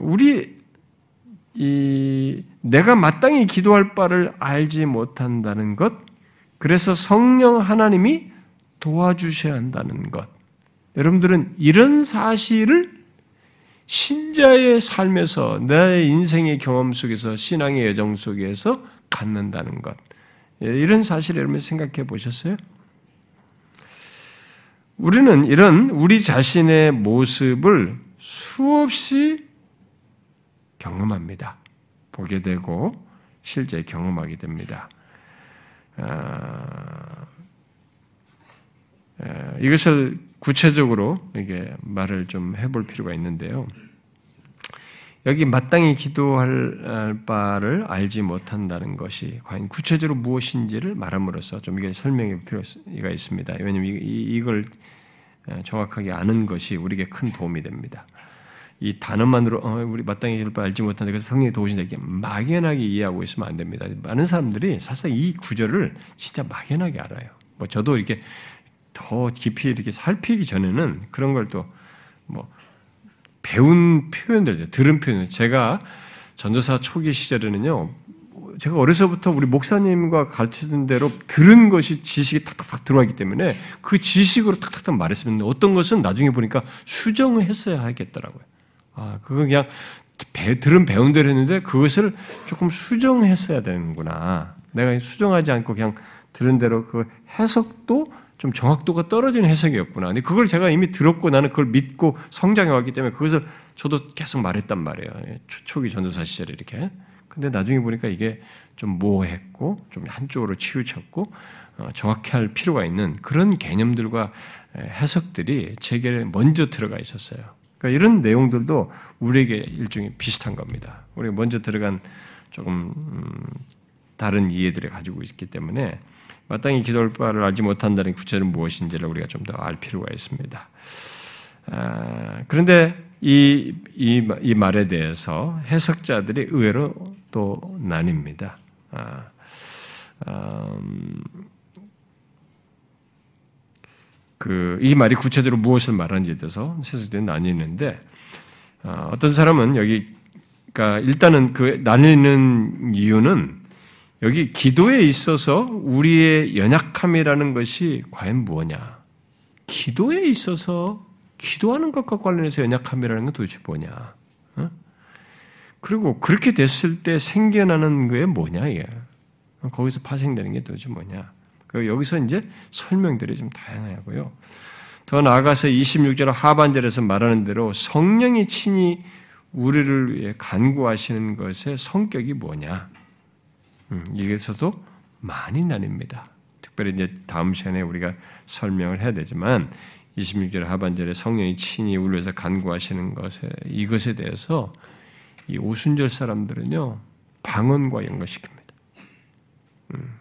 우리 이 내가 마땅히 기도할 바를 알지 못한다는 것, 그래서 성령 하나님이 도와주셔야 한다는 것. 여러분들은 이런 사실을 신자의 삶에서 내 인생의 경험 속에서 신앙의 여정 속에서 갖는다는 것. 이런 사실 여러분 생각해 보셨어요? 우리는 이런 우리 자신의 모습을 수없이 경험합니다. 보게 되고 실제 경험하게 됩니다. 아, 이것을 구체적으로 이게 말을 좀 해볼 필요가 있는데요. 여기 마땅히 기도할 바를 알지 못한다는 것이 과연 구체적으로 무엇인지를 말함으로써 좀 이게 설명의 필요가 있습니다. 왜냐하면 이걸 정확하게 아는 것이 우리에게 큰 도움이 됩니다. 이 단어만으로 어, 우리 마땅히 기도할 바 알지 못한다. 그래서 성령이 도우신다. 이렇게 막연하게 이해하고 있으면 안 됩니다. 많은 사람들이 사실 이 구절을 진짜 막연하게 알아요. 뭐 저도 이렇게 더 깊이 이렇게 살피기 전에는 그런 걸 또 뭐 배운 표현들, 들은 표현. 제가 전도사 초기 시절에는요, 제가 어려서부터 우리 목사님과 가르쳐준 대로 들은 것이 지식이 탁탁탁 들어왔기 때문에 그 지식으로 탁탁탁 말했으면 어떤 것은 나중에 보니까 수정을 했어야 하겠더라고요. 아, 그거 그냥 배, 들은 배운 대로 했는데 그것을 조금 수정했어야 되는구나. 내가 수정하지 않고 그냥 들은 대로 그 해석도 좀 정확도가 떨어지는 해석이었구나. 근데 그걸 제가 이미 들었고 나는 그걸 믿고 성장해 왔기 때문에 그것을 저도 계속 말했단 말이에요. 예, 초기 전도사 시절에 이렇게. 근데 나중에 보니까 이게 좀 모호했고 좀 한쪽으로 치우쳤고 어, 정확히 할 필요가 있는 그런 개념들과 해석들이 제게 먼저 들어가 있었어요. 그러니까 이런 내용들도 우리에게 일종의 비슷한 겁니다. 우리가 먼저 들어간 조금 음, 다른 이해들을 가지고 있기 때문에 마땅히 기도할 바를 알지 못한다는 구체는 무엇인지를 우리가 좀 더 알 필요가 있습니다. 아, 그런데 이, 이, 이, 말에 대해서 해석자들이 의외로 또 나뉩니다. 아, 음, 그, 이 말이 구체적으로 무엇을 말하는지에 대해서 해석들이 나뉘는데, 아, 어떤 사람은 여기, 그러니까 일단은 그 나뉘는 이유는 여기 기도에 있어서 우리의 연약함이라는 것이 과연 무엇냐? 기도에 있어서 기도하는 것과 관련해서 연약함이라는 건 도대체 뭐냐? 어? 그리고 그렇게 됐을 때 생겨나는 게 뭐냐 이게? 거기서 파생되는 게 도대체 뭐냐? 그 여기서 이제 설명들이 좀 다양하고요. 더 나아가서 26절 하반절에서 말하는 대로 성령이 친히 우리를 위해 간구하시는 것의 성격이 뭐냐? 음, 여기서도 많이 나뉩니다. 특별히 이제 다음 시간에 우리가 설명을 해야 되지만 26절 하반절에 성령이 친히 울려서 간구하시는 것에 이것에 대해서 이 오순절 사람들은요 방언과 연관시킵니다. 음,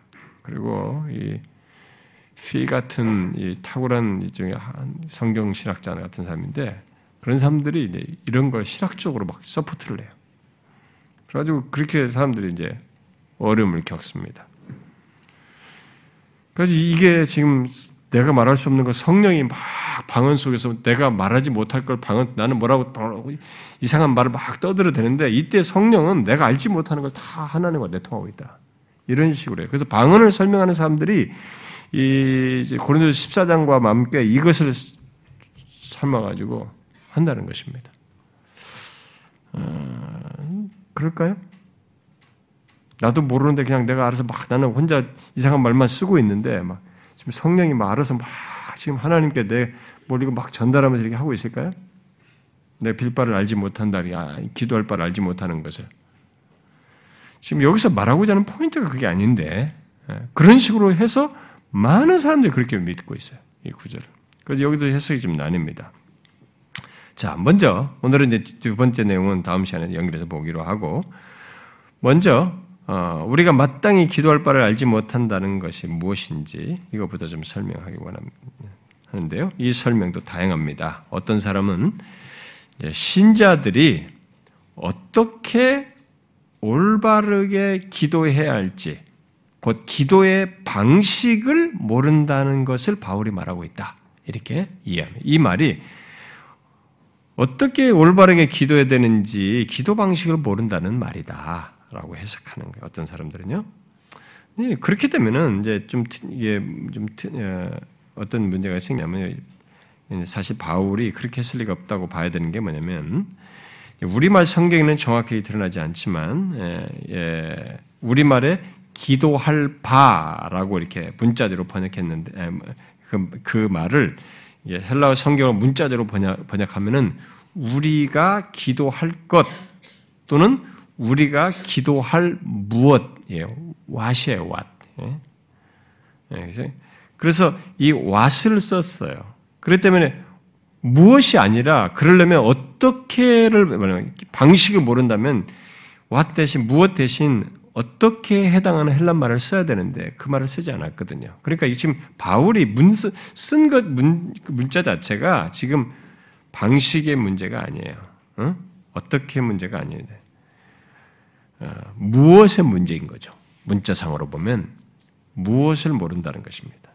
그리고 이 피 같은 이 탁월한 일종의 성경 신학자 같은 사람인데 그런 사람들이 이제 이런 걸 신학적으로 막 support를 해요. 그래가지고 그렇게 사람들이 이제 어려움을 겪습니다. 그래서 이게 지금 내가 말할 수 없는 거 성령이 막 방언 속에서 내가 말하지 못할 걸 방언 나는 뭐라고 이상한 말을 막 떠들어 대는데 이때 성령은 내가 알지 못하는 걸 다 하나님과 내통하고 있다. 이런 식으로 해요. 그래서 방언을 설명하는 사람들이 이 이제 고린도서 14장과 함께 이것을 삶아 가지고 한다는 것입니다. 어, 그럴까요? 나도 모르는데 그냥 내가 알아서 막 나는 혼자 이상한 말만 쓰고 있는데 막 지금 성령이 막 알아서 막 지금 하나님께 내 몰리고 막 전달하면서 이렇게 하고 있을까요? 내 빌바를 알지 못한다, 아, 기도할 바를 알지 못하는 것을. 지금 여기서 말하고자 하는 포인트가 그게 아닌데 예, 그런 식으로 해서 많은 사람들이 그렇게 믿고 있어요. 이 구절을. 그래서 여기도 해석이 좀 나뉩니다. 자, 먼저 오늘은 이제 두 번째 내용은 다음 시간에 연결해서 보기로 하고 먼저 어, 우리가 마땅히 기도할 바를 알지 못한다는 것이 무엇인지 이것부터 좀 설명하기 원하는데요. 이 설명도 다양합니다. 어떤 사람은 신자들이 어떻게 올바르게 기도해야 할지, 곧 기도의 방식을 모른다는 것을 바울이 말하고 있다. 이렇게 이해합니다. 이 말이 어떻게 올바르게 기도해야 되는지 기도 방식을 모른다는 말이다. 라고 해석하는 거예요. 어떤 사람들은요. 예, 그렇게 되면은 이제 좀 이게 좀 어, 어떤 문제가 생기냐면 사실 바울이 그렇게 했을 리가 없다고 봐야 되는 게 뭐냐면 우리말 성경에는 정확하게 드러나지 않지만 예, 예, 우리말에 기도할 바라고 이렇게 문자대로 번역했는데 예, 그, 그 말을 헬라어 성경을 문자대로 번역, 번역하면은 우리가 기도할 것 또는 우리가 기도할 무엇이에요. 왓이에요, 왓. 예? 그래서 이 왓을 썼어요. 그렇기 때문에 무엇이 아니라 그러려면 어떻게를 방식을 모른다면 왓 대신 무엇 대신 어떻게 해당하는 헬란 말을 써야 되는데 그 말을 쓰지 않았거든요. 그러니까 지금 바울이 쓴것 문, 문자 자체가 지금 방식의 문제가 아니에요. 어? 어떻게 문제가 아니에요. 어, 무엇의 문제인 거죠. 문자상으로 보면 무엇을 모른다는 것입니다.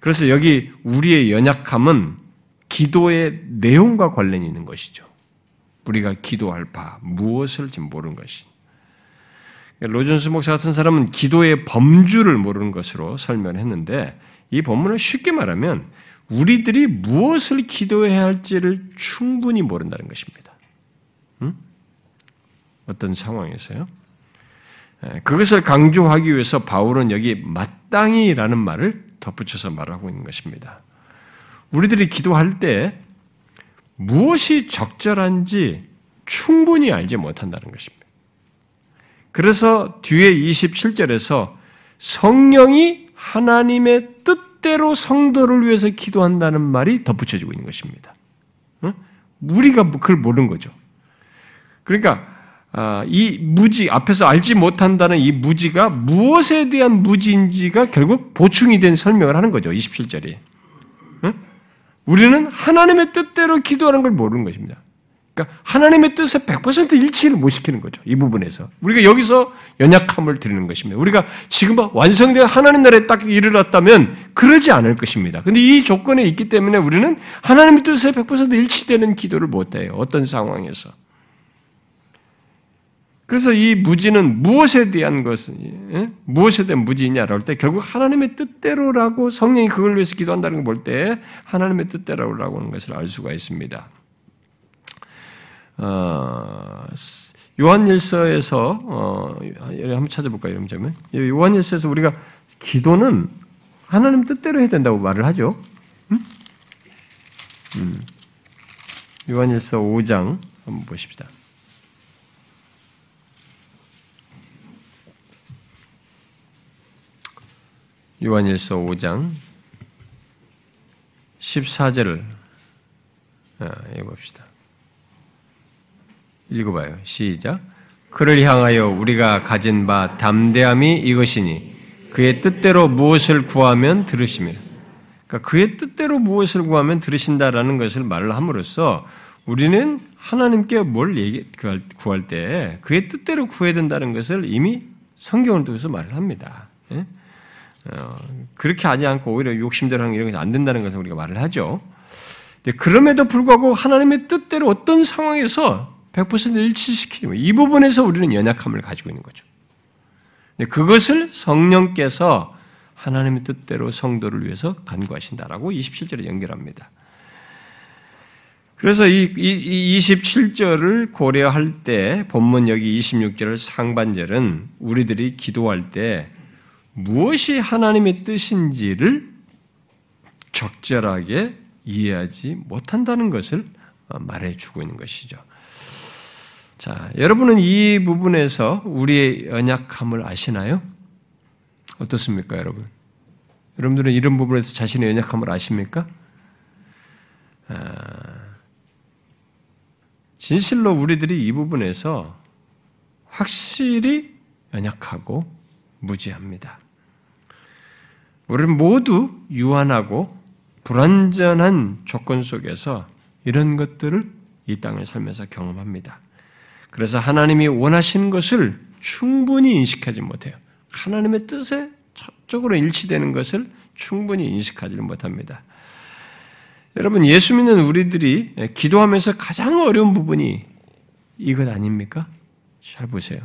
그래서 여기 우리의 연약함은 기도의 내용과 관련이 있는 것이죠. 우리가 기도할 바, 무엇을 지금 모르는 것이. 로준스 목사 같은 사람은 기도의 범주를 모르는 것으로 설명했는데 이 본문을 쉽게 말하면 우리들이 무엇을 기도해야 할지를 충분히 모른다는 것입니다. 음? 어떤 상황에서요? 그것을 강조하기 위해서 바울은 여기 마땅히라는 말을 덧붙여서 말하고 있는 것입니다. 우리들이 기도할 때 무엇이 적절한지 충분히 알지 못한다는 것입니다. 그래서 뒤에 27절에서 성령이 하나님의 뜻대로 성도를 위해서 기도한다는 말이 덧붙여지고 있는 것입니다. 우리가 그걸 모르는 거죠. 그러니까 아, 이 무지 앞에서 알지 못한다는 이 무지가 무엇에 대한 무지인지가 결국 보충이 된 설명을 하는 거죠. 27절이. 우리는 하나님의 뜻대로 기도하는 걸 모르는 것입니다. 그러니까 하나님의 뜻에 100% 일치를 못 시키는 거죠. 이 부분에서. 우리가 여기서 연약함을 드리는 것입니다. 우리가 지금 완성된 하나님 나라에 딱 이르렀다면 그러지 않을 것입니다. 근데 이 조건에 있기 때문에 우리는 하나님의 뜻에 100% 일치되는 기도를 못 해요. 어떤 상황에서. 그래서 이 무지는 무엇에 대한 것은 예? 무엇에 대한 무지냐라고 할때 결국 하나님의 뜻대로라고 성령이 그걸 위해서 기도한다는 걸 볼 때 하나님의 뜻대로라고 하는 것을 알 수가 있습니다. 어, 요한일서에서 어, 한번 찾아볼까요, 여러분? 요한일서에서 우리가 기도는 하나님 뜻대로 해야 된다고 말을 하죠. 음? 음. 요한일서 5장 한번 보십시다. 요한일서 5장 14절을 아, 읽어봅시다. 읽어봐요. 시작. 그를 향하여 우리가 가진 바 담대함이 이것이니 그의 뜻대로 무엇을 구하면 들으십니다. 그러니까 그의 뜻대로 무엇을 구하면 들으신다라는 것을 말을 함으로써 우리는 하나님께 뭘 얘기, 구할 때 그의 뜻대로 구해야 된다는 것을 이미 성경을 통해서 말을 합니다. 예? 어, 그렇게 하지 않고 오히려 욕심대로 하는 이런 것이 안 된다는 것을 우리가 말을 하죠. 그럼에도 불구하고 하나님의 뜻대로 어떤 상황에서 100% 일치시키면 이 부분에서 우리는 연약함을 가지고 있는 거죠. 그것을 성령께서 하나님의 뜻대로 성도를 위해서 간구하신다라고 27절에 연결합니다. 그래서 이, 이 27절을 고려할 때 본문 여기 26절 상반절은 우리들이 기도할 때 무엇이 하나님의 뜻인지를 적절하게 이해하지 못한다는 것을 말해주고 있는 것이죠. 자, 여러분은 이 부분에서 우리의 연약함을 아시나요? 어떻습니까, 여러분? 여러분들은 이런 부분에서 자신의 연약함을 아십니까? 아, 진실로 우리들이 이 부분에서 확실히 연약하고 무지합니다. 우리는 모두 유한하고 불완전한 조건 속에서 이런 것들을 이 땅을 살면서 경험합니다. 그래서 하나님이 원하시는 것을 충분히 인식하지 못해요. 하나님의 뜻에 적으로 일치되는 것을 충분히 인식하지를 못합니다. 여러분, 예수 믿는 우리들이 기도하면서 가장 어려운 부분이 이것 아닙니까? 잘 보세요.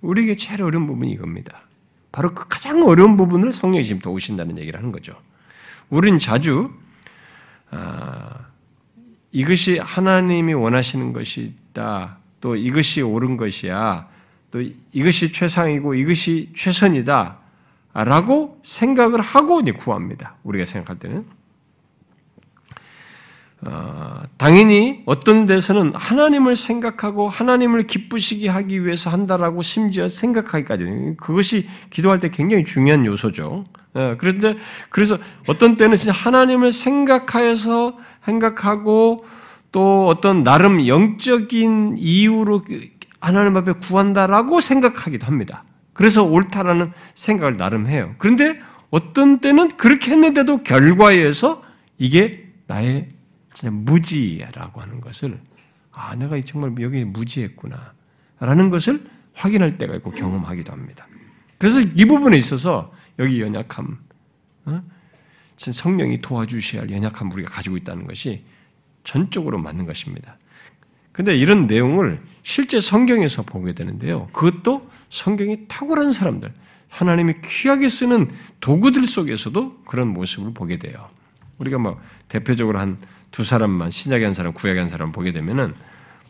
우리에게 제일 어려운 부분이 이겁니다. 바로 그 가장 어려운 부분을 성령이 지금 도우신다는 얘기를 하는 거죠. 우린 자주 아, 이것이 하나님이 원하시는 것이다. 또 이것이 옳은 것이야. 또 이것이 최상이고 이것이 최선이다. 라고 생각을 하고 구합니다. 우리가 생각할 때는. 어, 당연히 어떤 데서는 하나님을 생각하고 하나님을 기쁘시게 하기 위해서 한다라고 심지어 생각하기까지 그것이 기도할 때 굉장히 중요한 요소죠. 어, 그런데 그래서 어떤 때는 진짜 하나님을 생각하여서 생각하고 또 어떤 나름 영적인 이유로 하나님 앞에 구한다라고 생각하기도 합니다. 그래서 옳다라는 생각을 나름 해요. 그런데 어떤 때는 그렇게 했는데도 결과에 의해서 이게 나의 무지라고 하는 것을 아 내가 정말 여기 무지했구나 라는 것을 확인할 때가 있고 경험하기도 합니다. 그래서 이 부분에 있어서 여기 연약함, 어? 성령이 도와주셔야 할 연약함 우리가 가지고 있다는 것이 전적으로 맞는 것입니다. 근데 이런 내용을 실제 성경에서 보게 되는데요. 그것도 성경이 탁월한 사람들, 하나님이 귀하게 쓰는 도구들 속에서도 그런 모습을 보게 돼요. 우리가 뭐 대표적으로 한 두 사람만 신약의 한 사람, 구약의 한 사람 보게 되면은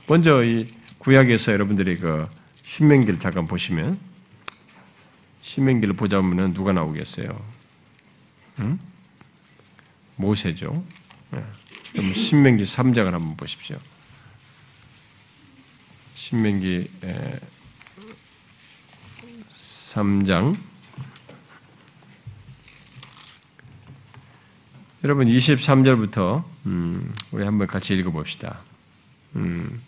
먼저 이 구약에서 여러분들이 그 신명기를 잠깐 보시면 신명기를 보자 보면 누가 나오겠어요? 응? 모세죠. 네. 그럼 신명기 3장을 한번 보십시오. 신명기 3장 여러분 23절부터 음, 우리 한번 같이 읽어봅시다. 음,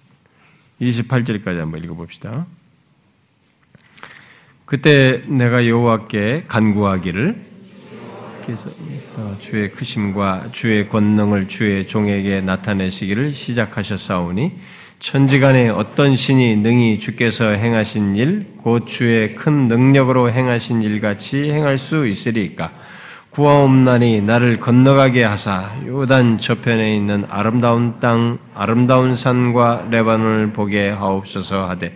28절까지 한번 읽어봅시다. 그때 내가 여호와께 간구하기를 주의 크심과 주의 권능을 주의 종에게 나타내시기를 시작하셨사오니 천지간에 어떤 신이 능히 주께서 행하신 일, 곧 주의 큰 능력으로 행하신 일 같이 행할 수 있으리까? 구하옵나니 나를 건너가게 하사 요단 저편에 있는 아름다운 땅 아름다운 산과 레바논을 보게 하옵소서 하되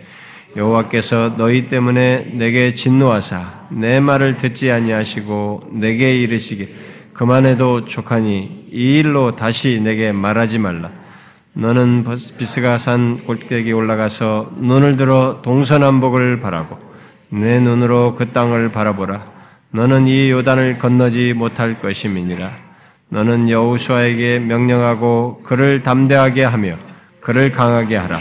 여호와께서 너희 때문에 내게 진노하사 내 말을 듣지 아니하시고 내게 이르시기 그만해도 족하니 이 일로 다시 내게 말하지 말라. 너는 비스가 산 골짜기 올라가서 눈을 들어 동서남북을 바라고 내 눈으로 그 땅을 바라보라 너는 이 요단을 건너지 못할 것임이니라. 너는 여호수아에게 명령하고 그를 담대하게 하며 그를 강하게 하라.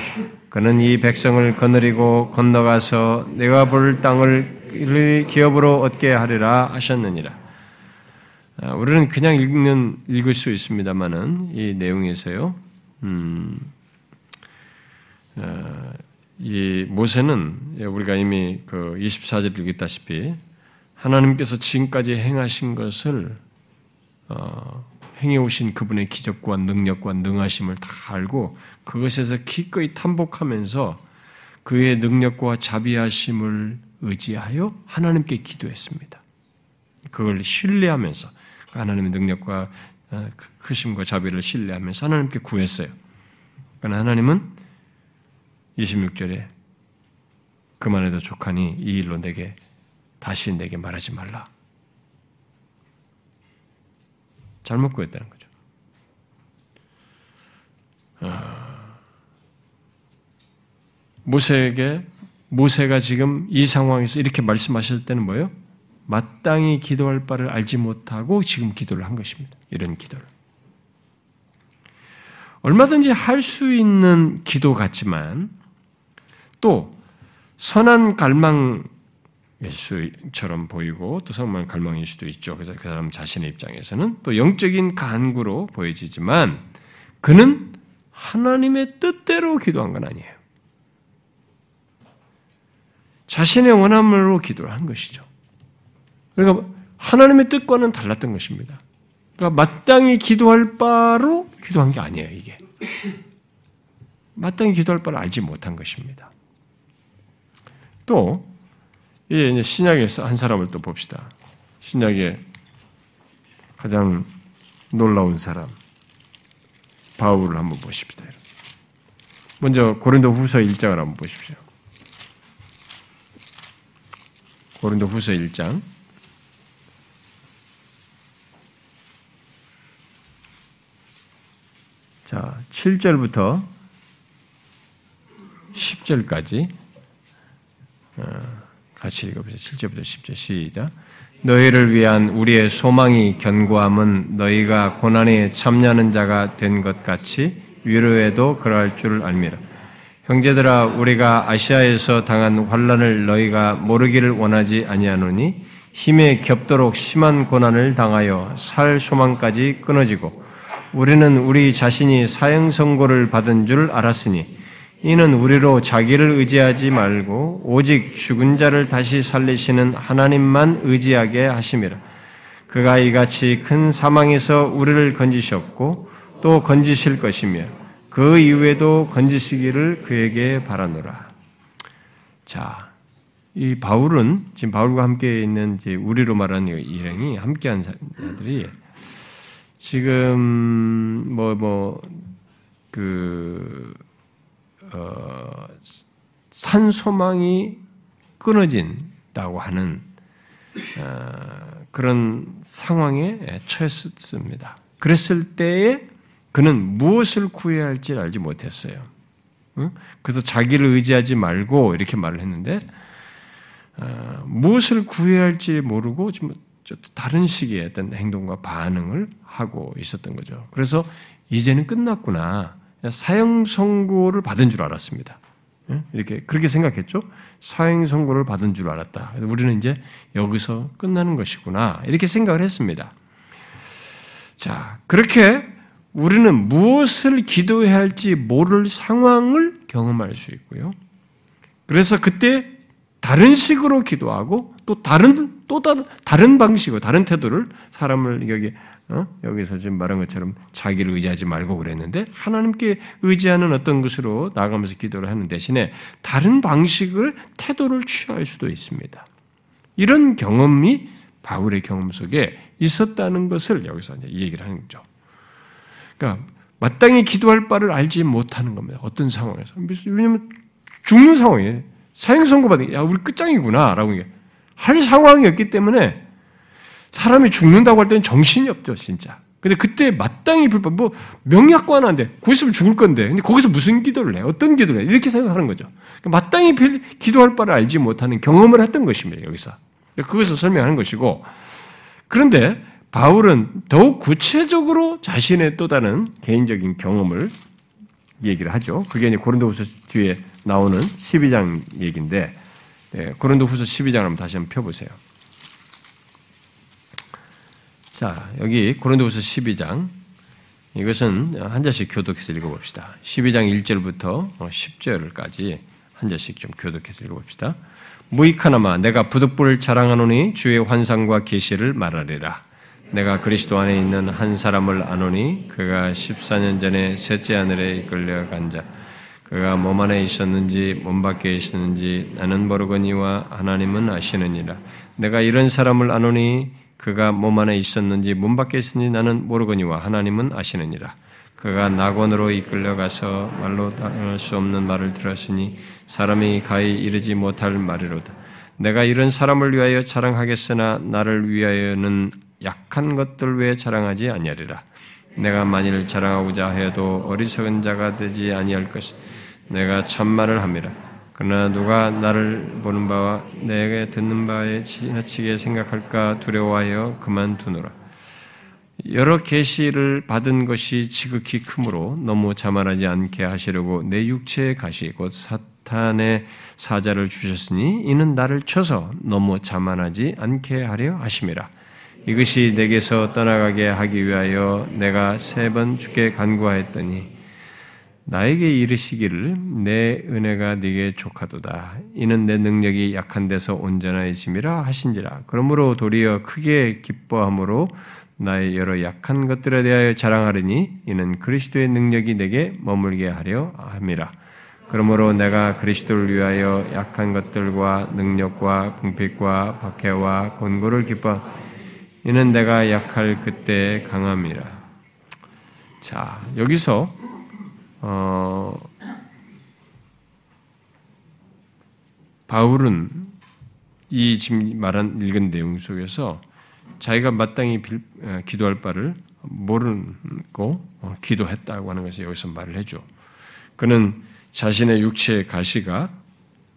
그는 이 백성을 거느리고 건너가서 내가 볼 땅을 기업으로 얻게 하리라 하셨느니라. 아, 우리는 그냥 읽는 읽을 수 있습니다만은 이 내용에서요. 음, 어, 이 모세는 우리가 이미 그 24절 읽었다시피 하나님께서 지금까지 행하신 것을 어, 행해 오신 그분의 기적과 능력과 능하심을 다 알고 그것에서 기꺼이 탐복하면서 그의 능력과 자비하심을 의지하여 하나님께 기도했습니다. 그걸 신뢰하면서 하나님의 능력과 어, 그 크심과 자비를 신뢰하면서 하나님께 구했어요. 그러나 하나님은 26절에 그만해도 족하니 이 일로 내게 다시 내게 말하지 말라. 잘못 구했다는 거죠. 모세에게 모세가 지금 이 상황에서 이렇게 말씀하실 때는 뭐예요? 마땅히 기도할 바를 알지 못하고 지금 기도를 한 것입니다. 이런 기도를. 얼마든지 할 수 있는 기도 같지만 또 선한 갈망 수처럼 보이고 또 성만 갈망일 수도 있죠. 그래서 그 사람 자신의 입장에서는 또 영적인 간구로 보여지지만 그는 하나님의 뜻대로 기도한 건 아니에요. 자신의 원함으로 기도를 한 것이죠. 그러니까 하나님의 뜻과는 달랐던 것입니다. 그러니까 마땅히 기도할 바로 기도한 게 아니에요, 이게. 마땅히 기도할 바를 알지 못한 것입니다. 또, 이제 신약에서 한 사람을 또 봅시다. 신약의 가장 놀라운 사람, 바울을 한번 보십시다. 먼저 고린도 후서 1장을 한번 보십시오. 고린도 후서 1장. 자, 7절부터 10절까지 어, 같이 읽어보세요. 7절부터 10절 시작. 너희를 위한 우리의 소망이 견고함은 너희가 고난에 참여하는 자가 된 것 같이 위로에도 그러할 줄 알미라. 형제들아 우리가 아시아에서 당한 환란을 너희가 모르기를 원하지 아니하노니 힘에 겹도록 심한 고난을 당하여 살 소망까지 끊어지고 우리는 우리 자신이 사형 선고를 받은 줄 알았으니 이는 우리로 자기를 의지하지 말고 오직 죽은 자를 다시 살리시는 하나님만 의지하게 하심이라. 그가 이같이 큰 사망에서 우리를 건지셨고 또 건지실 것이며 그 이후에도 건지시기를 그에게 바라노라. 자, 이 바울은 지금 바울과 함께 있는 이제 우리로 말하는 일행이 함께한 자들이 지금 뭐 뭐 그 어, 산 소망이 끊어진다고 하는 어, 그런 상황에 처했습니다. 그랬을 때에 그는 무엇을 구해야 할지 알지 못했어요. 그래서 자기를 의지하지 말고 이렇게 말을 했는데 어, 무엇을 구해야 할지 모르고 좀 다른 식의 어떤 행동과 반응을 하고 있었던 거죠. 그래서 이제는 끝났구나. 사형 선고를 받은 줄 알았습니다. 이렇게 그렇게 생각했죠. 사형 선고를 받은 줄 알았다. 우리는 이제 여기서 끝나는 것이구나 이렇게 생각을 했습니다. 자 그렇게 우리는 무엇을 기도해야 할지 모를 상황을 경험할 수 있고요. 그래서 그때 다른 식으로 기도하고 또 다른 또 다른 방식으로 다른 태도를 사람을 여기 어? 여기서 지금 말한 것처럼 자기를 의지하지 말고 그랬는데 하나님께 의지하는 어떤 것으로 나가면서 기도를 하는 대신에 다른 방식을 태도를 취할 수도 있습니다. 이런 경험이 바울의 경험 속에 있었다는 것을 여기서 이제 얘기를 하는 거죠. 그러니까 마땅히 기도할 바를 알지 못하는 겁니다. 어떤 상황에서 왜냐하면 죽는 상황에 사형 선고 받은 야 우리 끝장이구나라고 할 상황이었기 때문에 사람이 죽는다고 할 때는 정신이 없죠, 진짜. 근데 그때 마땅히 불법, 뭐, 명약관한데, 구했으면 죽을 건데, 근데 거기서 무슨 기도를 해? 어떤 기도를 해? 이렇게 생각하는 거죠. 그러니까 마땅히 기도할 바를 알지 못하는 경험을 했던 것입니다, 여기서. 그것을 설명하는 것이고, 그런데 바울은 더욱 구체적으로 자신의 또 다른 개인적인 경험을 얘기를 하죠. 그게 이제 고린도후서 뒤에 나오는 12장 얘기인데, 네, 고린도후서 12장을 한번 다시 한번 펴보세요. 자, 여기 고린도후서 12장 이것은 한 절씩 교독해서 읽어봅시다. 12장 1절부터 10절까지 한 절씩 좀 교독해서 읽어봅시다. 무익하나마 내가 부득불을 자랑하노니 주의 환상과 계시를 말하리라. 내가 그리스도 안에 있는 한 사람을 아노니 그가 14년 전에 셋째 하늘에 이끌려 간 자. 그가 몸 안에 있었는지 몸 밖에 있었는지 나는 모르거니와 하나님은 아시느니라. 내가 이런 사람을 아노니 그가 몸 안에 있었는지 문 밖에 있었는지 나는 모르거니와 하나님은 아시느니라. 그가 낙원으로 이끌려가서 말로 당할 수 없는 말을 들었으니 사람이 가히 이르지 못할 말이로다. 내가 이런 사람을 위하여 자랑하겠으나 나를 위하여는 약한 것들 외에 자랑하지 아니하리라. 내가 만일 자랑하고자 해도 어리석은 자가 되지 아니할 것이 내가 참말을 함이라. 그러나 누가 나를 보는 바와 내게 듣는 바에 지나치게 생각할까 두려워하여 그만두노라. 여러 계시를 받은 것이 지극히 크므로 너무 자만하지 않게 하시려고 내 육체의 가시 곧 사탄의 사자를 주셨으니 이는 나를 쳐서 너무 자만하지 않게 하려 하심이라. 이것이 내게서 떠나가게 하기 위하여 내가 세 번 주께 간구하였더니 나에게 이르시기를 내 은혜가 네게 족하도다. 이는 내 능력이 약한 데서 온전해짐이라 하신지라. 그러므로 도리어 크게 기뻐함으로 나의 여러 약한 것들에 대하여 자랑하리니 이는 그리스도의 능력이 내게 머물게 하려 함이라. 그러므로 내가 그리스도를 위하여 약한 것들과 능력과 궁핍과 박해와 곤고를 기뻐 이는 내가 약할 그때 강함이라. 자, 여기서 어, 바울은 이 지금 말한 읽은 내용 속에서 자기가 마땅히 빌, 어, 기도할 바를 모르고 어, 기도했다고 하는 것을 여기서 말을 해줘. 그는 자신의 육체의 가시가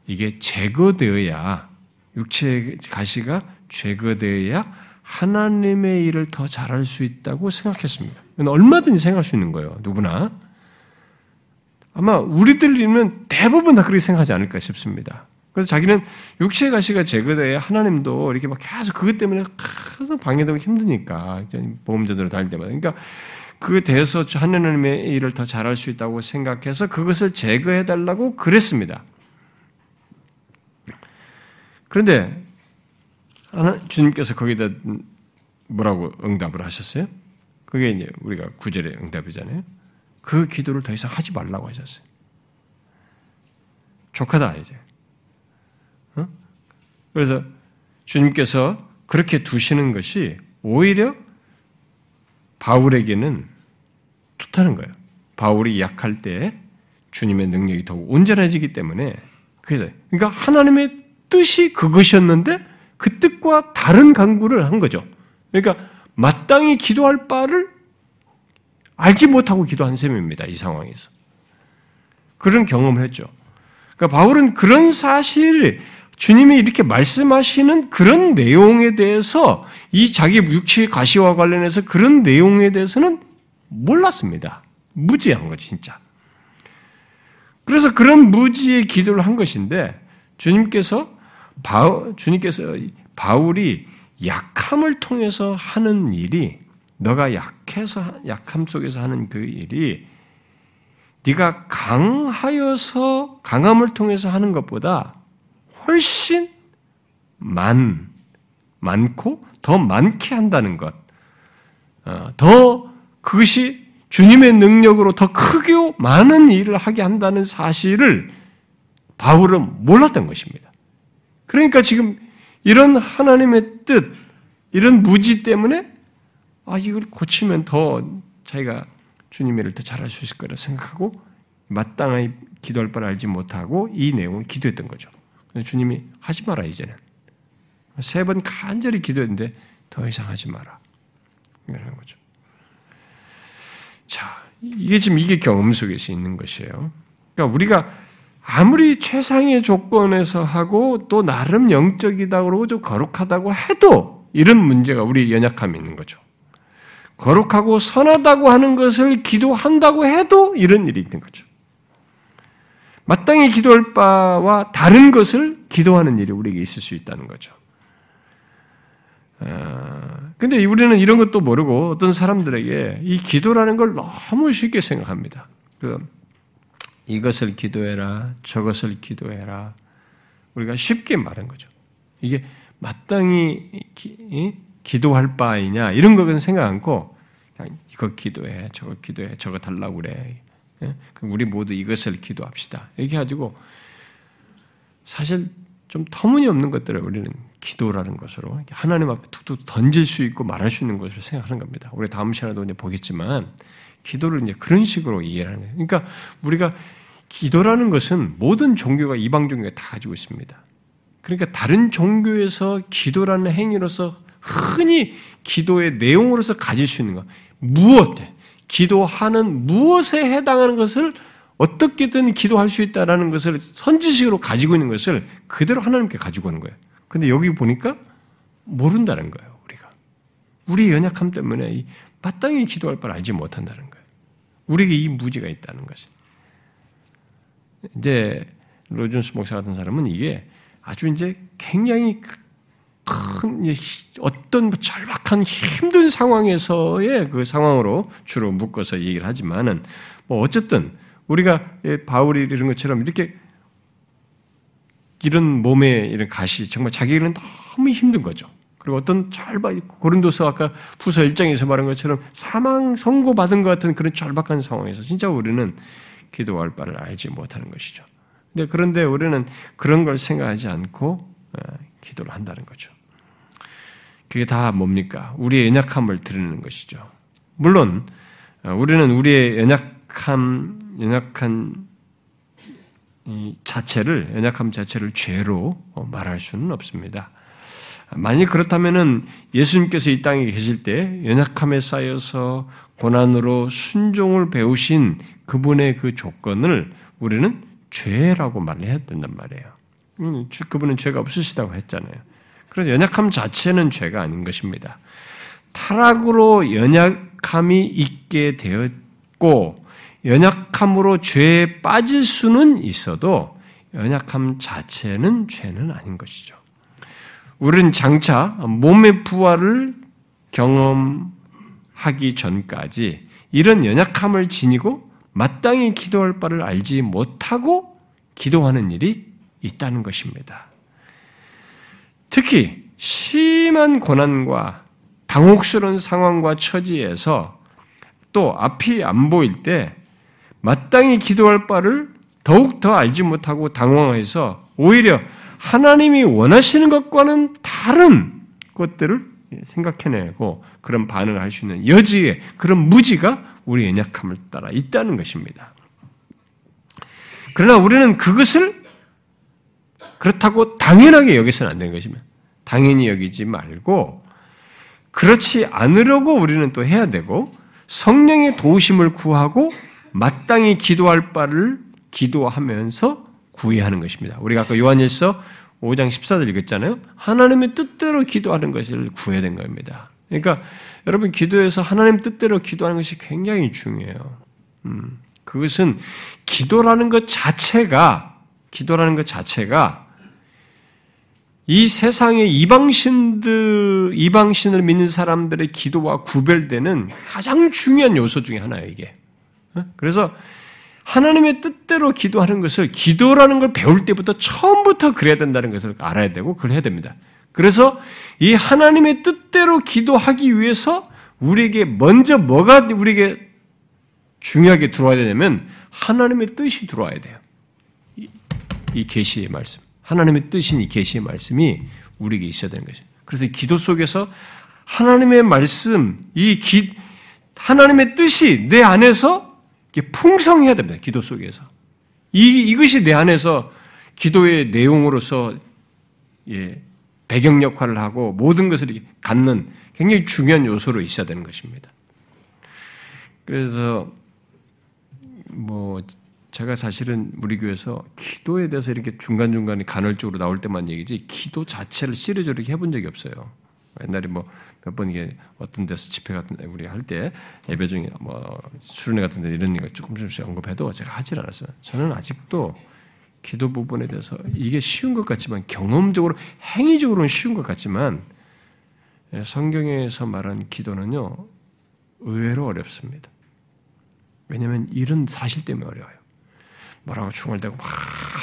이게 제거되어야 육체의 가시가 제거되어야 하나님의 일을 더 잘할 수 있다고 생각했습니다. 얼마든지 생각할 수 있는 거예요. 누구나. 아마 우리들이면 대부분 다 그렇게 생각하지 않을까 싶습니다. 그래서 자기는 육체의 가시가 제거돼야 하나님도 이렇게 막 계속 그것 때문에 계속 방해되고 힘드니까 보험전으로 다닐 때마다 그러니까 그에 대해서 하나님의 일을 더 잘할 수 있다고 생각해서 그것을 제거해 달라고 그랬습니다. 그런데 주님께서 거기다 뭐라고 응답을 하셨어요? 그게 이제 우리가 구절의 응답이잖아요. 그 기도를 더 이상 하지 말라고 하셨어요. 족하다 이제. 어? 그래서 주님께서 그렇게 두시는 것이 오히려 바울에게는 좋다는 거예요. 바울이 약할 때 주님의 능력이 더욱 온전해지기 때문에 그러니까 하나님의 뜻이 그것이었는데 그 뜻과 다른 강구를 한 거죠. 그러니까 마땅히 기도할 바를 알지 못하고 기도한 셈입니다. 이 상황에서. 그런 경험을 했죠. 그러니까 바울은 그런 사실, 주님이 이렇게 말씀하시는 그런 내용에 대해서 이 자기 육체의 가시와 관련해서 그런 내용에 대해서는 몰랐습니다. 무지한 거 진짜. 그래서 그런 무지의 기도를 한 것인데 주님께서 바, 주님께서 바울이 약함을 통해서 하는 일이 너가 약해서 약함 속에서 하는 그 일이 네가 강하여서 강함을 통해서 하는 것보다 훨씬 많 많고 더 많게 한다는 것, 어, 더 그것이 주님의 능력으로 더 크게 많은 일을 하게 한다는 사실을 바울은 몰랐던 것입니다. 그러니까 지금 이런 하나님의 뜻, 이런 무지 때문에 아, 이걸 고치면 더 자기가 주님의 일을 더 잘할 수 있을 거라 생각하고 마땅히 기도할 바를 알지 못하고 이 내용을 기도했던 거죠. 주님이 하지 마라, 이제는. 세 번 간절히 기도했는데 더 이상 하지 마라. 이런 거죠. 자, 이게 지금 이게 경험 속에서 있는 것이에요. 그러니까 우리가 아무리 최상의 조건에서 하고 또 나름 영적이다 그러고 좀 거룩하다고 해도 이런 문제가 우리 연약함이 있는 거죠. 거룩하고 선하다고 하는 것을 기도한다고 해도 이런 일이 있는 거죠. 마땅히 기도할 바와 다른 것을 기도하는 일이 우리에게 있을 수 있다는 거죠. 아, 근데 우리는 이런 것도 모르고 어떤 사람들에게 이 기도라는 걸 너무 쉽게 생각합니다. 그 이것을 기도해라, 저것을 기도해라. 우리가 쉽게 말한 거죠. 이게 마땅히 기도할 바이냐 이런 것은 생각 않고 그냥 이거 기도해 저거 기도해 저거 달라고 그래 예? 우리 모두 이것을 기도합시다 이렇게 가지고 사실 좀 터무니없는 것들을 우리는 기도라는 것으로 하나님 앞에 툭툭 던질 수 있고 말할 수 있는 것으로 생각하는 겁니다. 우리 다음 시간에도 이제 보겠지만 기도를 이제 그런 식으로 이해하는 거예요. 그러니까 우리가 기도라는 것은 모든 종교가 이방 종교가 다 가지고 있습니다. 그러니까 다른 종교에서 기도라는 행위로서 흔히 기도의 내용으로서 가질 수 있는 것, 무엇, 기도하는 무엇에 해당하는 것을 어떻게든 기도할 수 있다라는 것을 선지식으로 가지고 있는 것을 그대로 하나님께 가지고 오는 거예요. 근데 여기 보니까 모른다는 거예요, 우리가. 우리 연약함 때문에 마땅히 기도할 바를 알지 못한다는 거예요. 우리에게 이 무지가 있다는 것이. 이제 로준스 목사 같은 사람은 이게 아주 이제 굉장히 큰 어떤 절박한 힘든 상황에서의 그 상황으로 주로 묶어서 얘기를 하지만은 뭐 어쨌든 우리가 바울이 이런 것처럼 이렇게 이런 몸에 이런 가시 정말 자기는 너무 힘든 거죠. 그리고 어떤 절박 고린도서 아까 부서 1장에서 말한 것처럼 사망 선고 받은 것 같은 그런 절박한 상황에서 진짜 우리는 기도할 바를 알지 못하는 것이죠. 그런데 우리는 그런 걸 생각하지 않고 어, 기도를 한다는 거죠. 그게 다 뭡니까? 우리의 연약함을 드리는 것이죠. 물론 어, 우리는 우리의 연약함, 연약한 자체를 연약함 자체를 죄로 어, 말할 수는 없습니다. 만약 그렇다면은 예수님께서 이 땅에 계실 때 연약함에 쌓여서 고난으로 순종을 배우신 그분의 그 조건을 우리는 죄라고 말해야 된단 말이에요. 음, 그분은 죄가 없으시다고 했잖아요. 그래서 연약함 자체는 죄가 아닌 것입니다. 타락으로 연약함이 있게 되었고 연약함으로 죄에 빠질 수는 있어도 연약함 자체는 죄는 아닌 것이죠. 우리는 장차 몸의 부활을 경험하기 전까지 이런 연약함을 지니고 마땅히 기도할 바를 알지 못하고 기도하는 일이 있다는 것입니다. 특히 심한 고난과 당혹스러운 상황과 처지에서 또 앞이 안 보일 때 마땅히 기도할 바를 더욱 더 알지 못하고 당황해서 오히려 하나님이 원하시는 것과는 다른 것들을 생각해내고 그런 반응을 할 수 있는 여지에 그런 무지가 우리 연약함을 따라 있다는 것입니다. 그러나 우리는 그것을 그렇다고 당연하게 여기서는 안 되는 것입니다. 당연히 여기지 말고 그렇지 않으려고 우리는 또 해야 되고 성령의 도우심을 구하고 마땅히 기도할 바를 기도하면서 구해야 하는 것입니다. 우리가 아까 요한일서 5장 14절 읽었잖아요. 하나님의 뜻대로 기도하는 것을 구해야 된 겁니다. 그러니까 여러분 기도에서 하나님 뜻대로 기도하는 것이 굉장히 중요해요. 음, 그것은 기도라는 것 자체가 기도라는 것 자체가 이 세상의 이방신들, 이방신을 믿는 사람들의 기도와 구별되는 가장 중요한 요소 중에 하나예요, 이게. 어? 그래서 하나님의 뜻대로 기도하는 것을 기도라는 걸 배울 때부터 처음부터 그래야 된다는 것을 알아야 되고 그걸 해야 됩니다. 그래서 이 하나님의 뜻대로 기도하기 위해서 우리에게 먼저 뭐가 우리에게 중요하게 들어와야 되냐면 하나님의 뜻이 들어와야 돼요. 이 계시의 말씀. 하나님의 뜻인 이 계시의 말씀이 우리에게 있어야 되는 거죠. 그래서 기도 속에서 하나님의 말씀, 이 기, 하나님의 뜻이 내 안에서 풍성해야 됩니다. 기도 속에서. 이, 이것이 내 안에서 기도의 내용으로서 예, 배경 역할을 하고 모든 것을 갖는 굉장히 중요한 요소로 있어야 되는 것입니다. 그래서 뭐 제가 사실은 우리 교회에서 기도에 대해서 이렇게 중간중간에 간헐적으로 나올 때만 얘기지 기도 자체를 시리즈로 해본 적이 없어요. 옛날에 뭐 몇 번 이게 어떤 데서 집회 같은 데 우리 할 때 예배 중에 뭐 수련회 같은 데 이런 거 조금 조금씩 언급해도 제가 하질 않았어요. 저는 아직도 기도 부분에 대해서 이게 쉬운 것 같지만 경험적으로 행위적으로는 쉬운 것 같지만 예, 성경에서 말한 기도는요 의외로 어렵습니다. 왜냐하면 이런 사실 때문에 어려워요. 뭐라고 중얼대고 막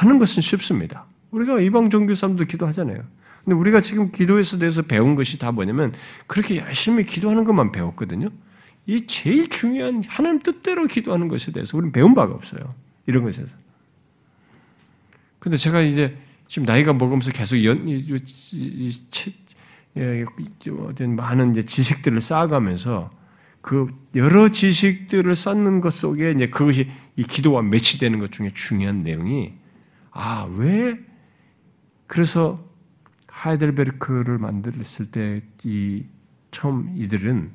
하는 것은 쉽습니다. 우리가 이방 종교 사람도 기도하잖아요. 근데 우리가 지금 기도에서 대해서 배운 것이 다 뭐냐면 그렇게 열심히 기도하는 것만 배웠거든요. 이 제일 중요한 하나님 뜻대로 기도하는 것에 대해서 우리는 배운 바가 없어요. 이런 것에서. 근데 제가 이제 지금 나이가 먹으면서 계속 연, 이, 이, 이, 많은 이제 지식들을 쌓아가면서 그 여러 지식들을 쌓는 것 속에 이제 그것이 이 기도와 매치되는 것 중에 중요한 내용이 아, 왜 그래서 하이델베르크를 만들었을 때 이 처음 이들은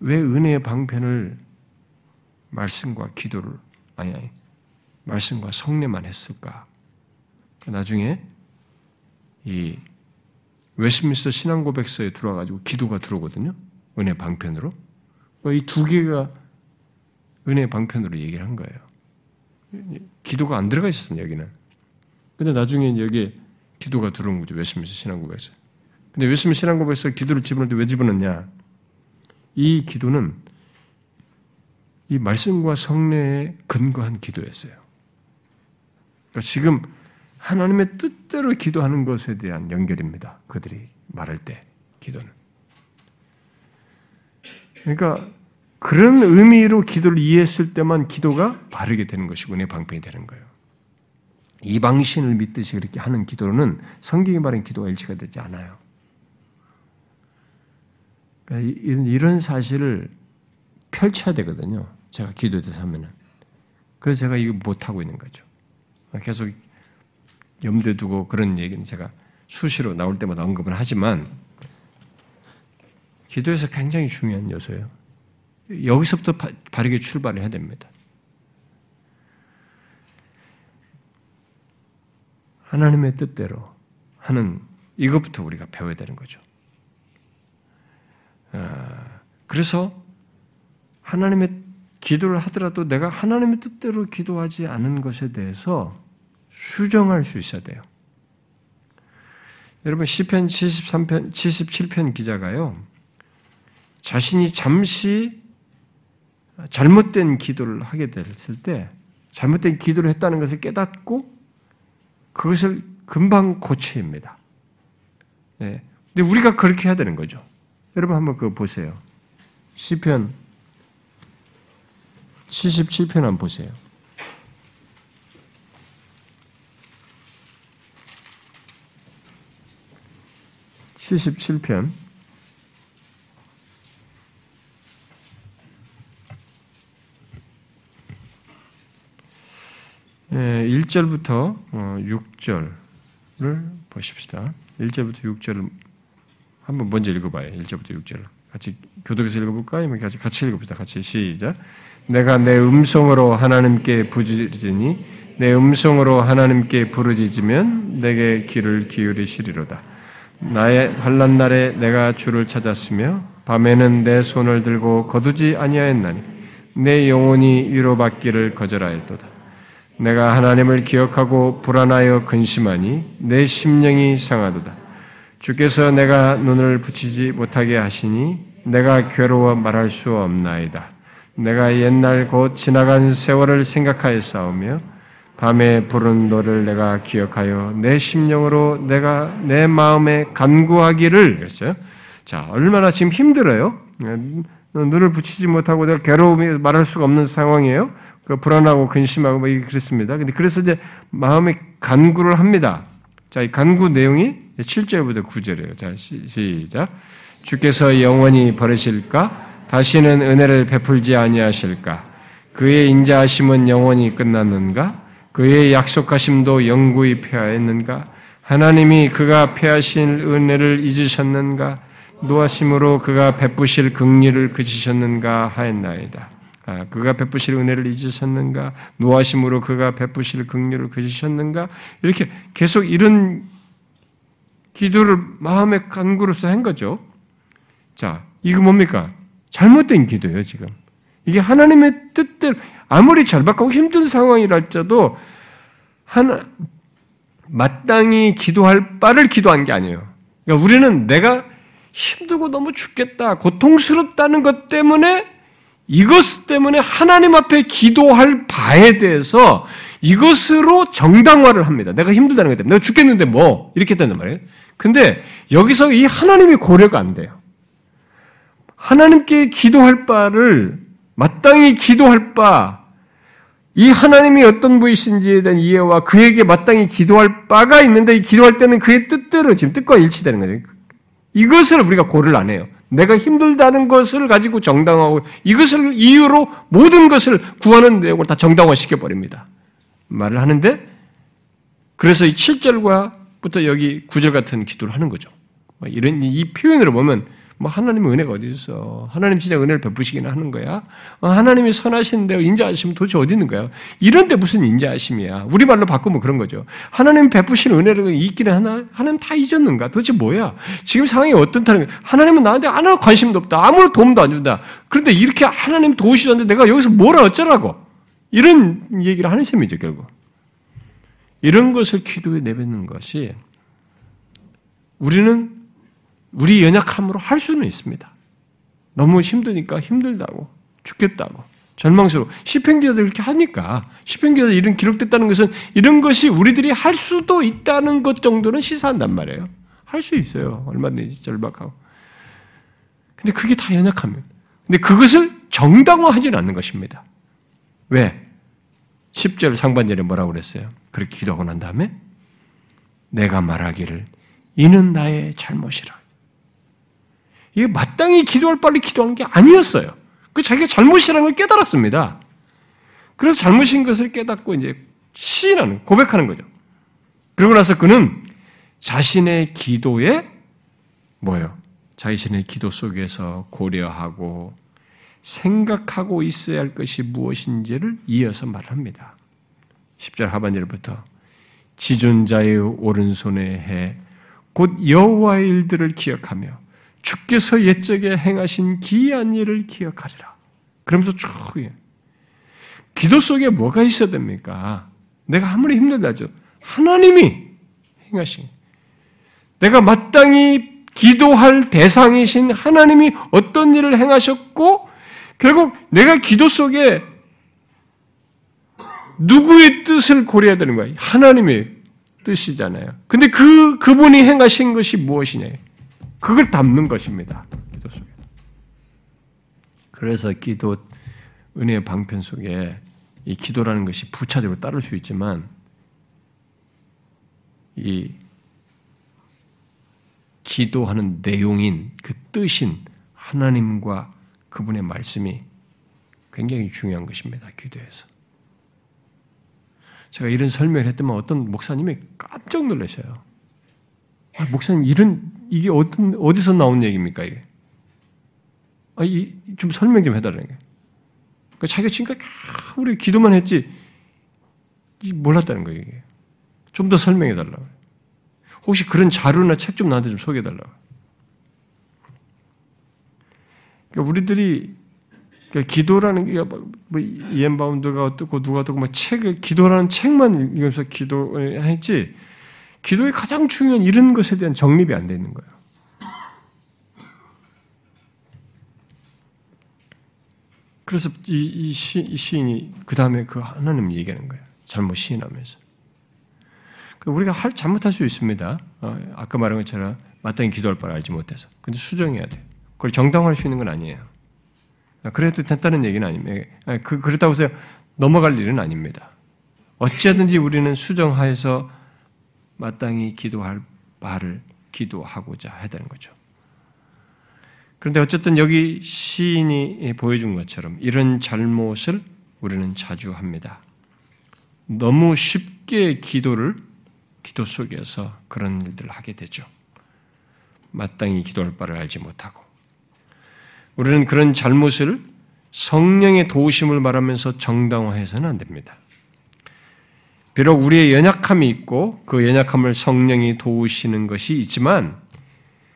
왜 은혜의 방편을 말씀과 기도를 아니 아니 말씀과 성례만 했을까? 나중에 이 웨스민스터 신앙 고백서에 들어와가지고 기도가 들어오거든요. 은혜 방편으로. 이 두 개가 은혜 방편으로 얘기를 한 거예요. 기도가 안 들어가 있었습니다, 여기는. 근데 나중에 여기에 기도가 들어온 거죠, 웨스민스터 신앙 고백서. 근데 웨스민스터 신앙 고백서 기도를 집어넣을 때 왜 집어넣냐? 이 기도는 이 말씀과 성례에 근거한 기도였어요. 그러니까 지금 하나님의 뜻대로 기도하는 것에 대한 연결입니다. 그들이 말할 때 기도는. 그러니까 그런 의미로 기도를 이해했을 때만 기도가 바르게 되는 것이고 내 방편이 되는 거예요. 이 방신을 믿듯이 그렇게 하는 기도는 성경이 말한 기도가 일치가 되지 않아요. 그러니까 이런 사실을 펼쳐야 되거든요. 제가 기도에 대해서 하면은. 그래서 제가 이거 못하고 있는 거죠. 계속 염두에 두고 그런 얘기는 제가 수시로 나올 때마다 언급을 하지만 기도에서 굉장히 중요한 요소예요. 여기서부터 바르게 출발을 해야 됩니다. 하나님의 뜻대로 하는 이것부터 우리가 배워야 되는 거죠. 아, 그래서 하나님의 기도를 하더라도 내가 하나님의 뜻대로 기도하지 않은 것에 대해서 수정할 수 있어야 돼요. 여러분 시편 73편 77편 기자가요. 자신이 잠시 잘못된 기도를 하게 됐을 때 잘못된 기도를 했다는 것을 깨닫고 그것을 금방 고칩니다. 네. 근데 우리가 그렇게 해야 되는 거죠. 여러분 한번 그거 보세요. 시편 77편 한번 보세요. 77편 1절부터 6절을 어, 보십시다. 1절부터 6절을 한번 먼저 읽어봐요. 1절부터 6절. 같이 교독에서 읽어볼까? 아니면 같이 같이 읽어봅시다. 같이 시작. 내가 내 음성으로 하나님께 부르짖으니 내 음성으로 하나님께 부르짖으면 내게 귀를 기울이시리로다. 나의 환란 날에 내가 주를 찾았으며 밤에는 내 손을 들고 거두지 아니하였나니 내 영혼이 위로받기를 거절하였도다. 내가 하나님을 기억하고 불안하여 근심하니 내 심령이 상하도다. 주께서 내가 눈을 붙이지 못하게 하시니 내가 괴로워 말할 수 없나이다. 내가 옛날 곧 지나간 세월을 생각하여 싸우며 밤에 부른 너를 내가 기억하여 내 심령으로 내가 내 마음에 간구하기를 그랬어요. 자, 얼마나 지금 힘들어요. 눈을 붙이지 못하고 내가 괴로움이 말할 수가 없는 상황이에요. 그 불안하고 근심하고 뭐 그렇습니다. 근데 그래서 이제 마음에 간구를 합니다. 자, 이 간구 내용이 7절부터 9절이에요. 자, 시작. 주께서 영원히 버리실까? 다시는 은혜를 베풀지 아니하실까? 그의 인자하심은 영원히 끝났는가? 그의 약속하심도 영구히 폐하였는가? 하나님이 그가 폐하신 은혜를 잊으셨는가? 노하심으로 그가 베푸실 긍휼을 그치셨는가 하였나이다. 아, 그가 베푸실 은혜를 잊으셨는가? 노하심으로 그가 베푸실 긍휼을 그치셨는가? 이렇게 계속 이런 기도를 마음의 간구로서 한 거죠. 자, 이거 뭡니까? 잘못된 기도예요, 지금. 이게 하나님의 뜻대로 아무리 절박하고 힘든 상황이랄지라도 하나 마땅히 기도할 바를 기도한 게 아니에요. 그러니까 우리는 내가 힘들고 너무 죽겠다, 고통스럽다는 것 때문에 이것 때문에 하나님 앞에 기도할 바에 대해서 이것으로 정당화를 합니다. 내가 힘들다는 것 때문에 내가 죽겠는데 뭐 이렇게 된단 말이에요. 근데 여기서 이 하나님이 고려가 안 돼요. 하나님께 기도할 바를 마땅히 기도할 바, 이 하나님이 어떤 분이신지에 대한 이해와 그에게 마땅히 기도할 바가 있는데 이 기도할 때는 그의 뜻대로 지금 뜻과 일치되는 거죠. 이것을 우리가 고를 안 해요. 내가 힘들다는 것을 가지고 정당화하고 이것을 이유로 모든 것을 구하는 내용을 다 정당화시켜 버립니다. 말을 하는데 그래서 이 7절과부터 여기 9절 같은 기도를 하는 거죠. 뭐 이런 이 표현으로 보면 뭐 하나님의 은혜가 어디 있어? 하나님 진짜 은혜를 베푸시긴 하는 거야? 어, 하나님이 선하신데 인자하시면 도대체 어디 있는 거야? 이런데 무슨 인자하심이야? 우리 말로 바꾸면 그런 거죠. 하나님 베푸신 은혜를 있기는 하나? 하나님 다 잊었는가? 도대체 뭐야? 지금 상황이 어떻다는 거야? 하나님은 나한테 아무 관심도 없다. 아무런 도움도 안 준다. 그런데 이렇게 하나님 도우시던데 내가 여기서 뭘 어쩌라고? 이런 얘기를 하는 셈이죠, 결국. 이런 것을 기도에 내뱉는 것이 우리는 우리 연약함으로 할 수는 있습니다. 너무 힘드니까 힘들다고 죽겠다고 절망스러워. 시편기자들 이렇게 하니까 시편기자들 이런 기록됐다는 것은 이런 것이 우리들이 할 수도 있다는 것 정도는 시사한단 말이에요. 할 수 있어요. 얼마든지 절박하고. 근데 그게 다 연약함이에요. 근데 그것을 정당화하지는 않는 것입니다. 왜? 10절 상반절에 뭐라고 그랬어요? 그렇게 기도하고 난 다음에 내가 말하기를 이는 나의 잘못이라. 이게 마땅히 기도할 빨리 기도한 게 아니었어요. 그 자기가 잘못이라는 걸 깨달았습니다. 그래서 잘못인 것을 깨닫고 이제 시인하는, 고백하는 거죠. 그러고 나서 그는 자신의 기도에 뭐예요? 자신의 기도 속에서 고려하고 생각하고 있어야 할 것이 무엇인지를 이어서 말합니다. 10절 하반절부터 지존자의 오른손에 해 곧 여호와의 일들을 기억하며 주께서 옛적에 행하신 기이한 일을 기억하리라. 그러면서 쭉 기도 속에 뭐가 있어야 됩니까? 내가 아무리 힘들다 죠. 하나님이 행하신 내가 마땅히 기도할 대상이신 하나님이 어떤 일을 행하셨고 결국 내가 기도 속에 누구의 뜻을 고려해야 되는 거야? 하나님의 뜻이잖아요. 근데 그, 그분이 행하신 것이 무엇이냐? 그걸 담는 것입니다. 기도 속에. 그래서 기도, 은혜의 방편 속에 이 기도라는 것이 부차적으로 따를 수 있지만, 이 기도하는 내용인 그 뜻인 하나님과 그분의 말씀이 굉장히 중요한 것입니다. 기도에서. 제가 이런 설명을 했더만 어떤 목사님이 깜짝 놀라셔요. 아, 목사님 이런 이게 어떤 어디서 나온 얘기입니까 이게? 아, 이, 좀 설명 좀 해달라는 게. 그러니까 자기가 지금까지 우리 기도만 했지 몰랐다는 거예요 이게. 좀 더 설명해 달라고. 혹시 그런 자료나 책 좀 나한테 좀 소개해 달라고. 그러니까 우리들이 그러니까 기도라는 게 뭐, 뭐 이엔 바운드가 어떻고 누가 어떻고 막 책을 기도라는 책만 읽으면서 기도했지 기도의 가장 중요한 이런 것에 대한 정립이 안 돼 있는 거예요. 그래서 이, 이, 시, 이 시인이 그 다음에 그 하나님 얘기하는 거예요. 잘못 시인하면서. 그러니까 우리가 할, 잘못할 수 있습니다. 어, 아까 말한 것처럼 마땅히 기도할 바를 알지 못해서. 근데 수정해야 돼. 그걸 정당화할 수 있는 건 아니에요. 아, 그래도 됐다는 얘기는 아닙니다. 아, 그, 그렇다고 해서 넘어갈 일은 아닙니다. 어찌하든지 우리는 수정하여서 마땅히 기도할 바를 기도하고자 해야 되는 거죠. 그런데 어쨌든 여기 시인이 보여준 것처럼 이런 잘못을 우리는 자주 합니다. 너무 쉽게 기도를 기도 속에서 그런 일들을 하게 되죠. 마땅히 기도할 바를 알지 못하고 우리는 그런 잘못을 성령의 도우심을 말하면서 정당화해서는 안 됩니다. 비록 우리의 연약함이 있고 그 연약함을 성령이 도우시는 것이 있지만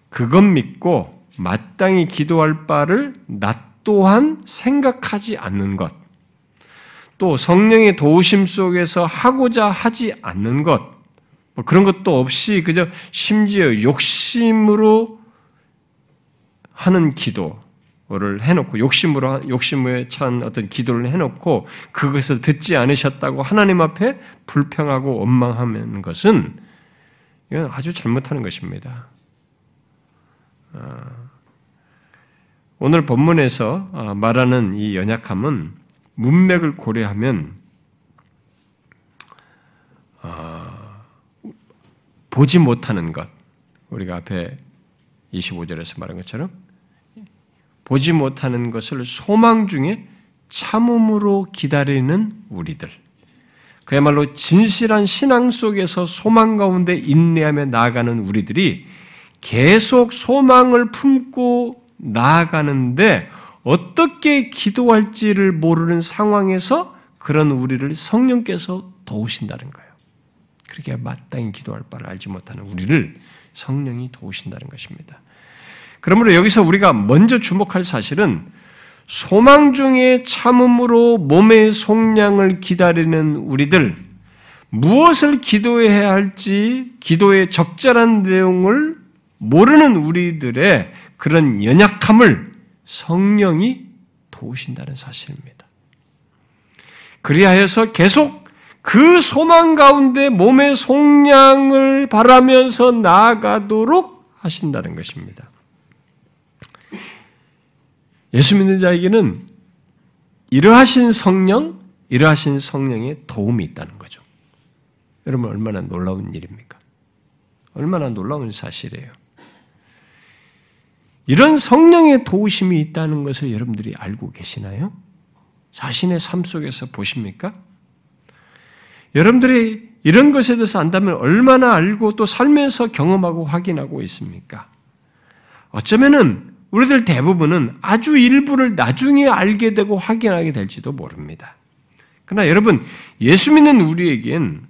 그것 믿고 마땅히 기도할 바를 나 또한 생각하지 않는 것, 또 성령의 도우심 속에서 하고자 하지 않는 것, 뭐 그런 것도 없이 그저 심지어 욕심으로 하는 기도, 를 해놓고 욕심으로 욕심에 찬 어떤 기도를 해놓고 그것을 듣지 않으셨다고 하나님 앞에 불평하고 원망하는 것은 이건 아주 잘못하는 것입니다. 아, 오늘 본문에서 아, 말하는 이 연약함은 문맥을 고려하면 아, 보지 못하는 것 우리가 앞에 25절에서 말한 것처럼 보지 못하는 것을 소망 중에 참음으로 기다리는 우리들. 그야말로 진실한 신앙 속에서 소망 가운데 인내하며 나아가는 우리들이 계속 소망을 품고 나아가는데 어떻게 기도할지를 모르는 상황에서 그런 우리를 성령께서 도우신다는 거예요. 그렇게 마땅히 기도할 바를 알지 못하는 우리를 성령이 도우신다는 것입니다. 그러므로 여기서 우리가 먼저 주목할 사실은 소망 중에 참음으로 몸의 속량을 기다리는 우리들, 무엇을 기도해야 할지 기도의 적절한 내용을 모르는 우리들의 그런 연약함을 성령이 도우신다는 사실입니다. 그리하여서 계속 그 소망 가운데 몸의 속량을 바라면서 나아가도록 하신다는 것입니다. 예수 믿는 자에게는 이러하신 성령, 이러하신 성령의 도움이 있다는 거죠. 여러분 얼마나 놀라운 일입니까? 얼마나 놀라운 사실이에요. 이런 성령의 도우심이 있다는 것을 여러분들이 알고 계시나요? 자신의 삶 속에서 보십니까? 여러분들이 이런 것에 대해서 안다면 얼마나 알고 또 삶에서 경험하고 확인하고 있습니까? 어쩌면은 우리들 대부분은 아주 일부를 나중에 알게 되고 확인하게 될지도 모릅니다. 그러나 여러분, 예수 믿는 우리에겐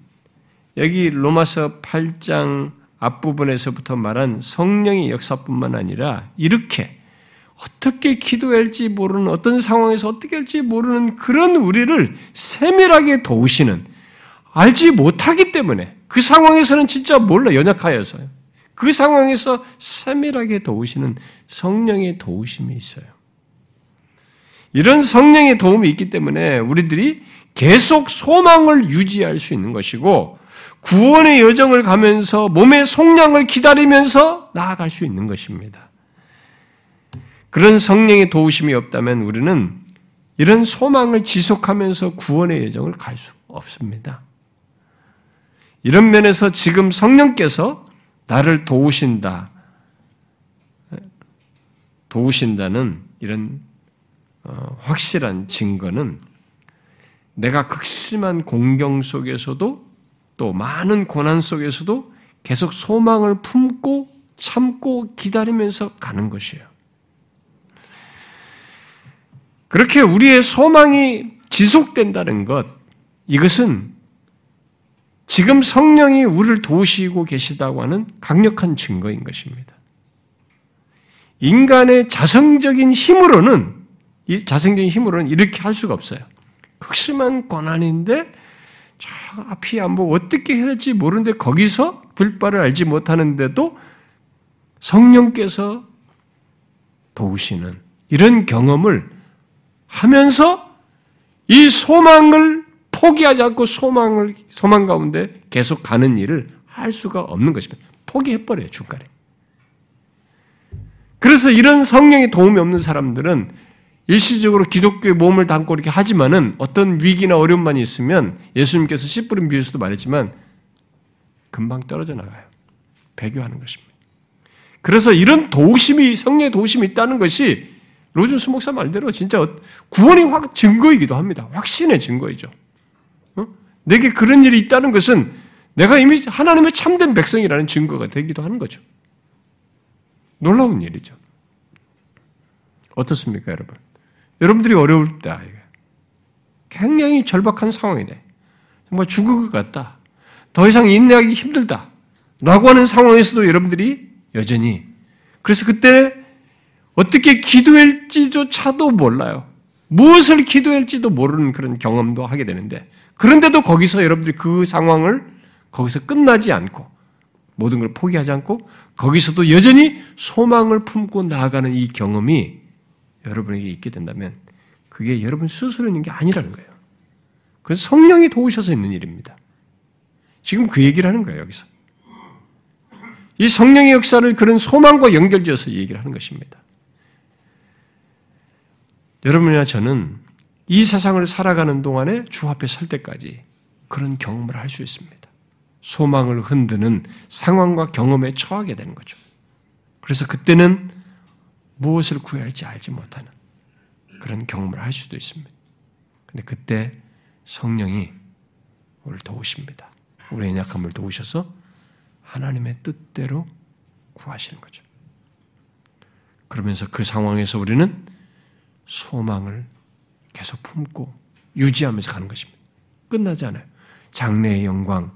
여기 로마서 8장 앞부분에서부터 말한 성령의 역사뿐만 아니라 이렇게 어떻게 기도할지 모르는 어떤 상황에서 어떻게 할지 모르는 그런 우리를 세밀하게 도우시는 알지 못하기 때문에 그 상황에서는 진짜 몰라 연약하여서요. 그 상황에서 세밀하게 도우시는 성령의 도우심이 있어요. 이런 성령의 도움이 있기 때문에 우리들이 계속 소망을 유지할 수 있는 것이고 구원의 여정을 가면서 몸의 속량을 기다리면서 나아갈 수 있는 것입니다. 그런 성령의 도우심이 없다면 우리는 이런 소망을 지속하면서 구원의 여정을 갈 수 없습니다. 이런 면에서 지금 성령께서 나를 도우신다, 도우신다는 이런 어, 확실한 증거는 내가 극심한 공경 속에서도 또 많은 고난 속에서도 계속 소망을 품고 참고 기다리면서 가는 것이에요. 그렇게 우리의 소망이 지속된다는 것, 이것은 지금 성령이 우리를 도우시고 계시다고 하는 강력한 증거인 것입니다. 인간의 자성적인 힘으로는, 이 자성적인 힘으로는 이렇게 할 수가 없어요. 극심한 고난인데 저 앞이 안 보고 어떻게 해야 될지 모르는데 거기서 불바를 알지 못하는데도 성령께서 도우시는 이런 경험을 하면서 이 소망을 포기하지 않고 소망을 소망 가운데 계속 가는 일을 할 수가 없는 것입니다. 포기해 버려요 중간에. 그래서 이런 성령의 도움이 없는 사람들은 일시적으로 기독교의 몸을 담고 이렇게 하지만은 어떤 위기나 어려움만 있으면 예수님께서 씨 뿌린 비유에서도 말했지만 금방 떨어져 나가요. 배교하는 것입니다. 그래서 이런 도심이 성령의 도심이 있다는 것이 로준스 목사 말대로 진짜 구원의 확 증거이기도 합니다. 확신의 증거이죠. 어? 내게 그런 일이 있다는 것은 내가 이미 하나님의 참된 백성이라는 증거가 되기도 하는 거죠. 놀라운 일이죠. 어떻습니까, 여러분? 여러분들이 어려울 때, 굉장히 절박한 상황이네. 정말 죽을 것 같다. 더 이상 인내하기 힘들다. 라고 하는 상황에서도 여러분들이 여전히, 그래서 그때 어떻게 기도할지조차도 몰라요. 무엇을 기도할지도 모르는 그런 경험도 하게 되는데, 그런데도 거기서 여러분들이 그 상황을 거기서 끝나지 않고, 모든 걸 포기하지 않고, 거기서도 여전히 소망을 품고 나아가는 이 경험이 여러분에게 있게 된다면 그게 여러분 스스로 있는 게 아니라는 거예요. 그건 성령이 도우셔서 있는 일입니다. 지금 그 얘기를 하는 거예요, 여기서. 이 성령의 역사를 그런 소망과 연결지어서 얘기를 하는 것입니다. 여러분이나 저는 이 세상을 살아가는 동안에 주 앞에 설 때까지 그런 경험을 할 수 있습니다. 소망을 흔드는 상황과 경험에 처하게 되는 거죠. 그래서 그때는 무엇을 구해야 할지 알지 못하는 그런 경험을 할 수도 있습니다. 근데 그때 성령이 우리를 도우십니다. 우리의 약함을 도우셔서 하나님의 뜻대로 구하시는 거죠. 그러면서 그 상황에서 우리는 소망을 계속 품고 유지하면서 가는 것입니다. 끝나지 않아요. 장래의 영광,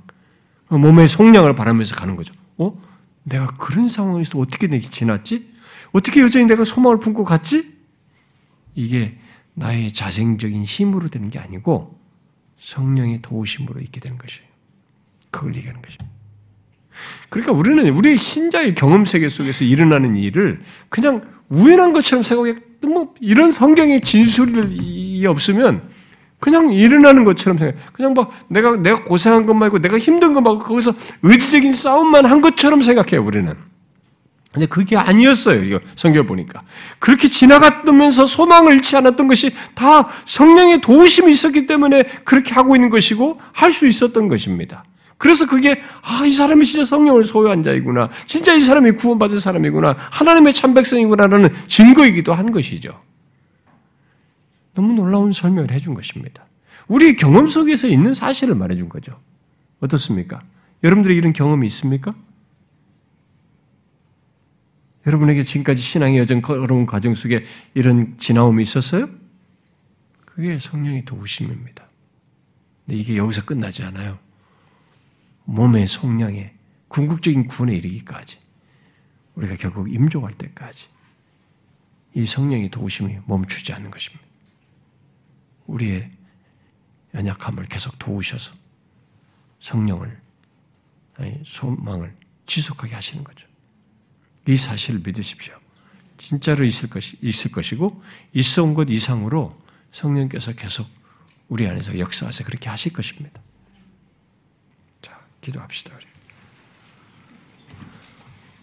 몸의 속량을 바라면서 가는 거죠. 어? 내가 그런 상황에서 어떻게 내게 지났지? 어떻게 여전히 내가 소망을 품고 갔지? 이게 나의 자생적인 힘으로 되는 게 아니고 성령의 도우심으로 있게 되는 것이에요. 그걸 얘기하는 것입니다. 그러니까 우리는 우리의 신자의 경험 세계 속에서 일어나는 일을 그냥 우연한 것처럼 생각해, 뭐 이런 성경의 진술이 없으면 그냥 일어나는 것처럼 생각해. 그냥 뭐 내가 내가 고생한 것 말고 내가 힘든 것 말고 거기서 의지적인 싸움만 한 것처럼 생각해요 우리는. 근데 그게 아니었어요. 이거 성경 보니까 그렇게 지나갔다면서 소망을 잃지 않았던 것이 다 성령의 도우심이 있었기 때문에 그렇게 하고 있는 것이고 할 수 있었던 것입니다. 그래서 그게 아 이 사람이 진짜 성령을 소유한 자이구나, 진짜 이 사람이 구원받은 사람이구나, 하나님의 참 백성이구나라는 증거이기도 한 것이죠. 너무 놀라운 설명을 해준 것입니다. 우리 경험 속에서 있는 사실을 말해준 거죠. 어떻습니까? 여러분들이 이런 경험이 있습니까? 여러분에게 지금까지 신앙의 여정 걸어온 과정 속에 이런 지나움이 있었어요? 그게 성령의 도우심입니다. 근데 이게 여기서 끝나지 않아요. 몸의 성량에 궁극적인 구원에 이르기까지 우리가 결국 임종할 때까지 이 성령의 도우심이 멈추지 않는 것입니다. 우리의 연약함을 계속 도우셔서 성령을 아니 소망을 지속하게 하시는 거죠. 이 사실을 믿으십시오. 진짜로 있을 것이 있을 것이고 있어 온 것 이상으로 성령께서 계속 우리 안에서 역사하셔 그렇게 하실 것입니다. 자, 기도합시다. 우리.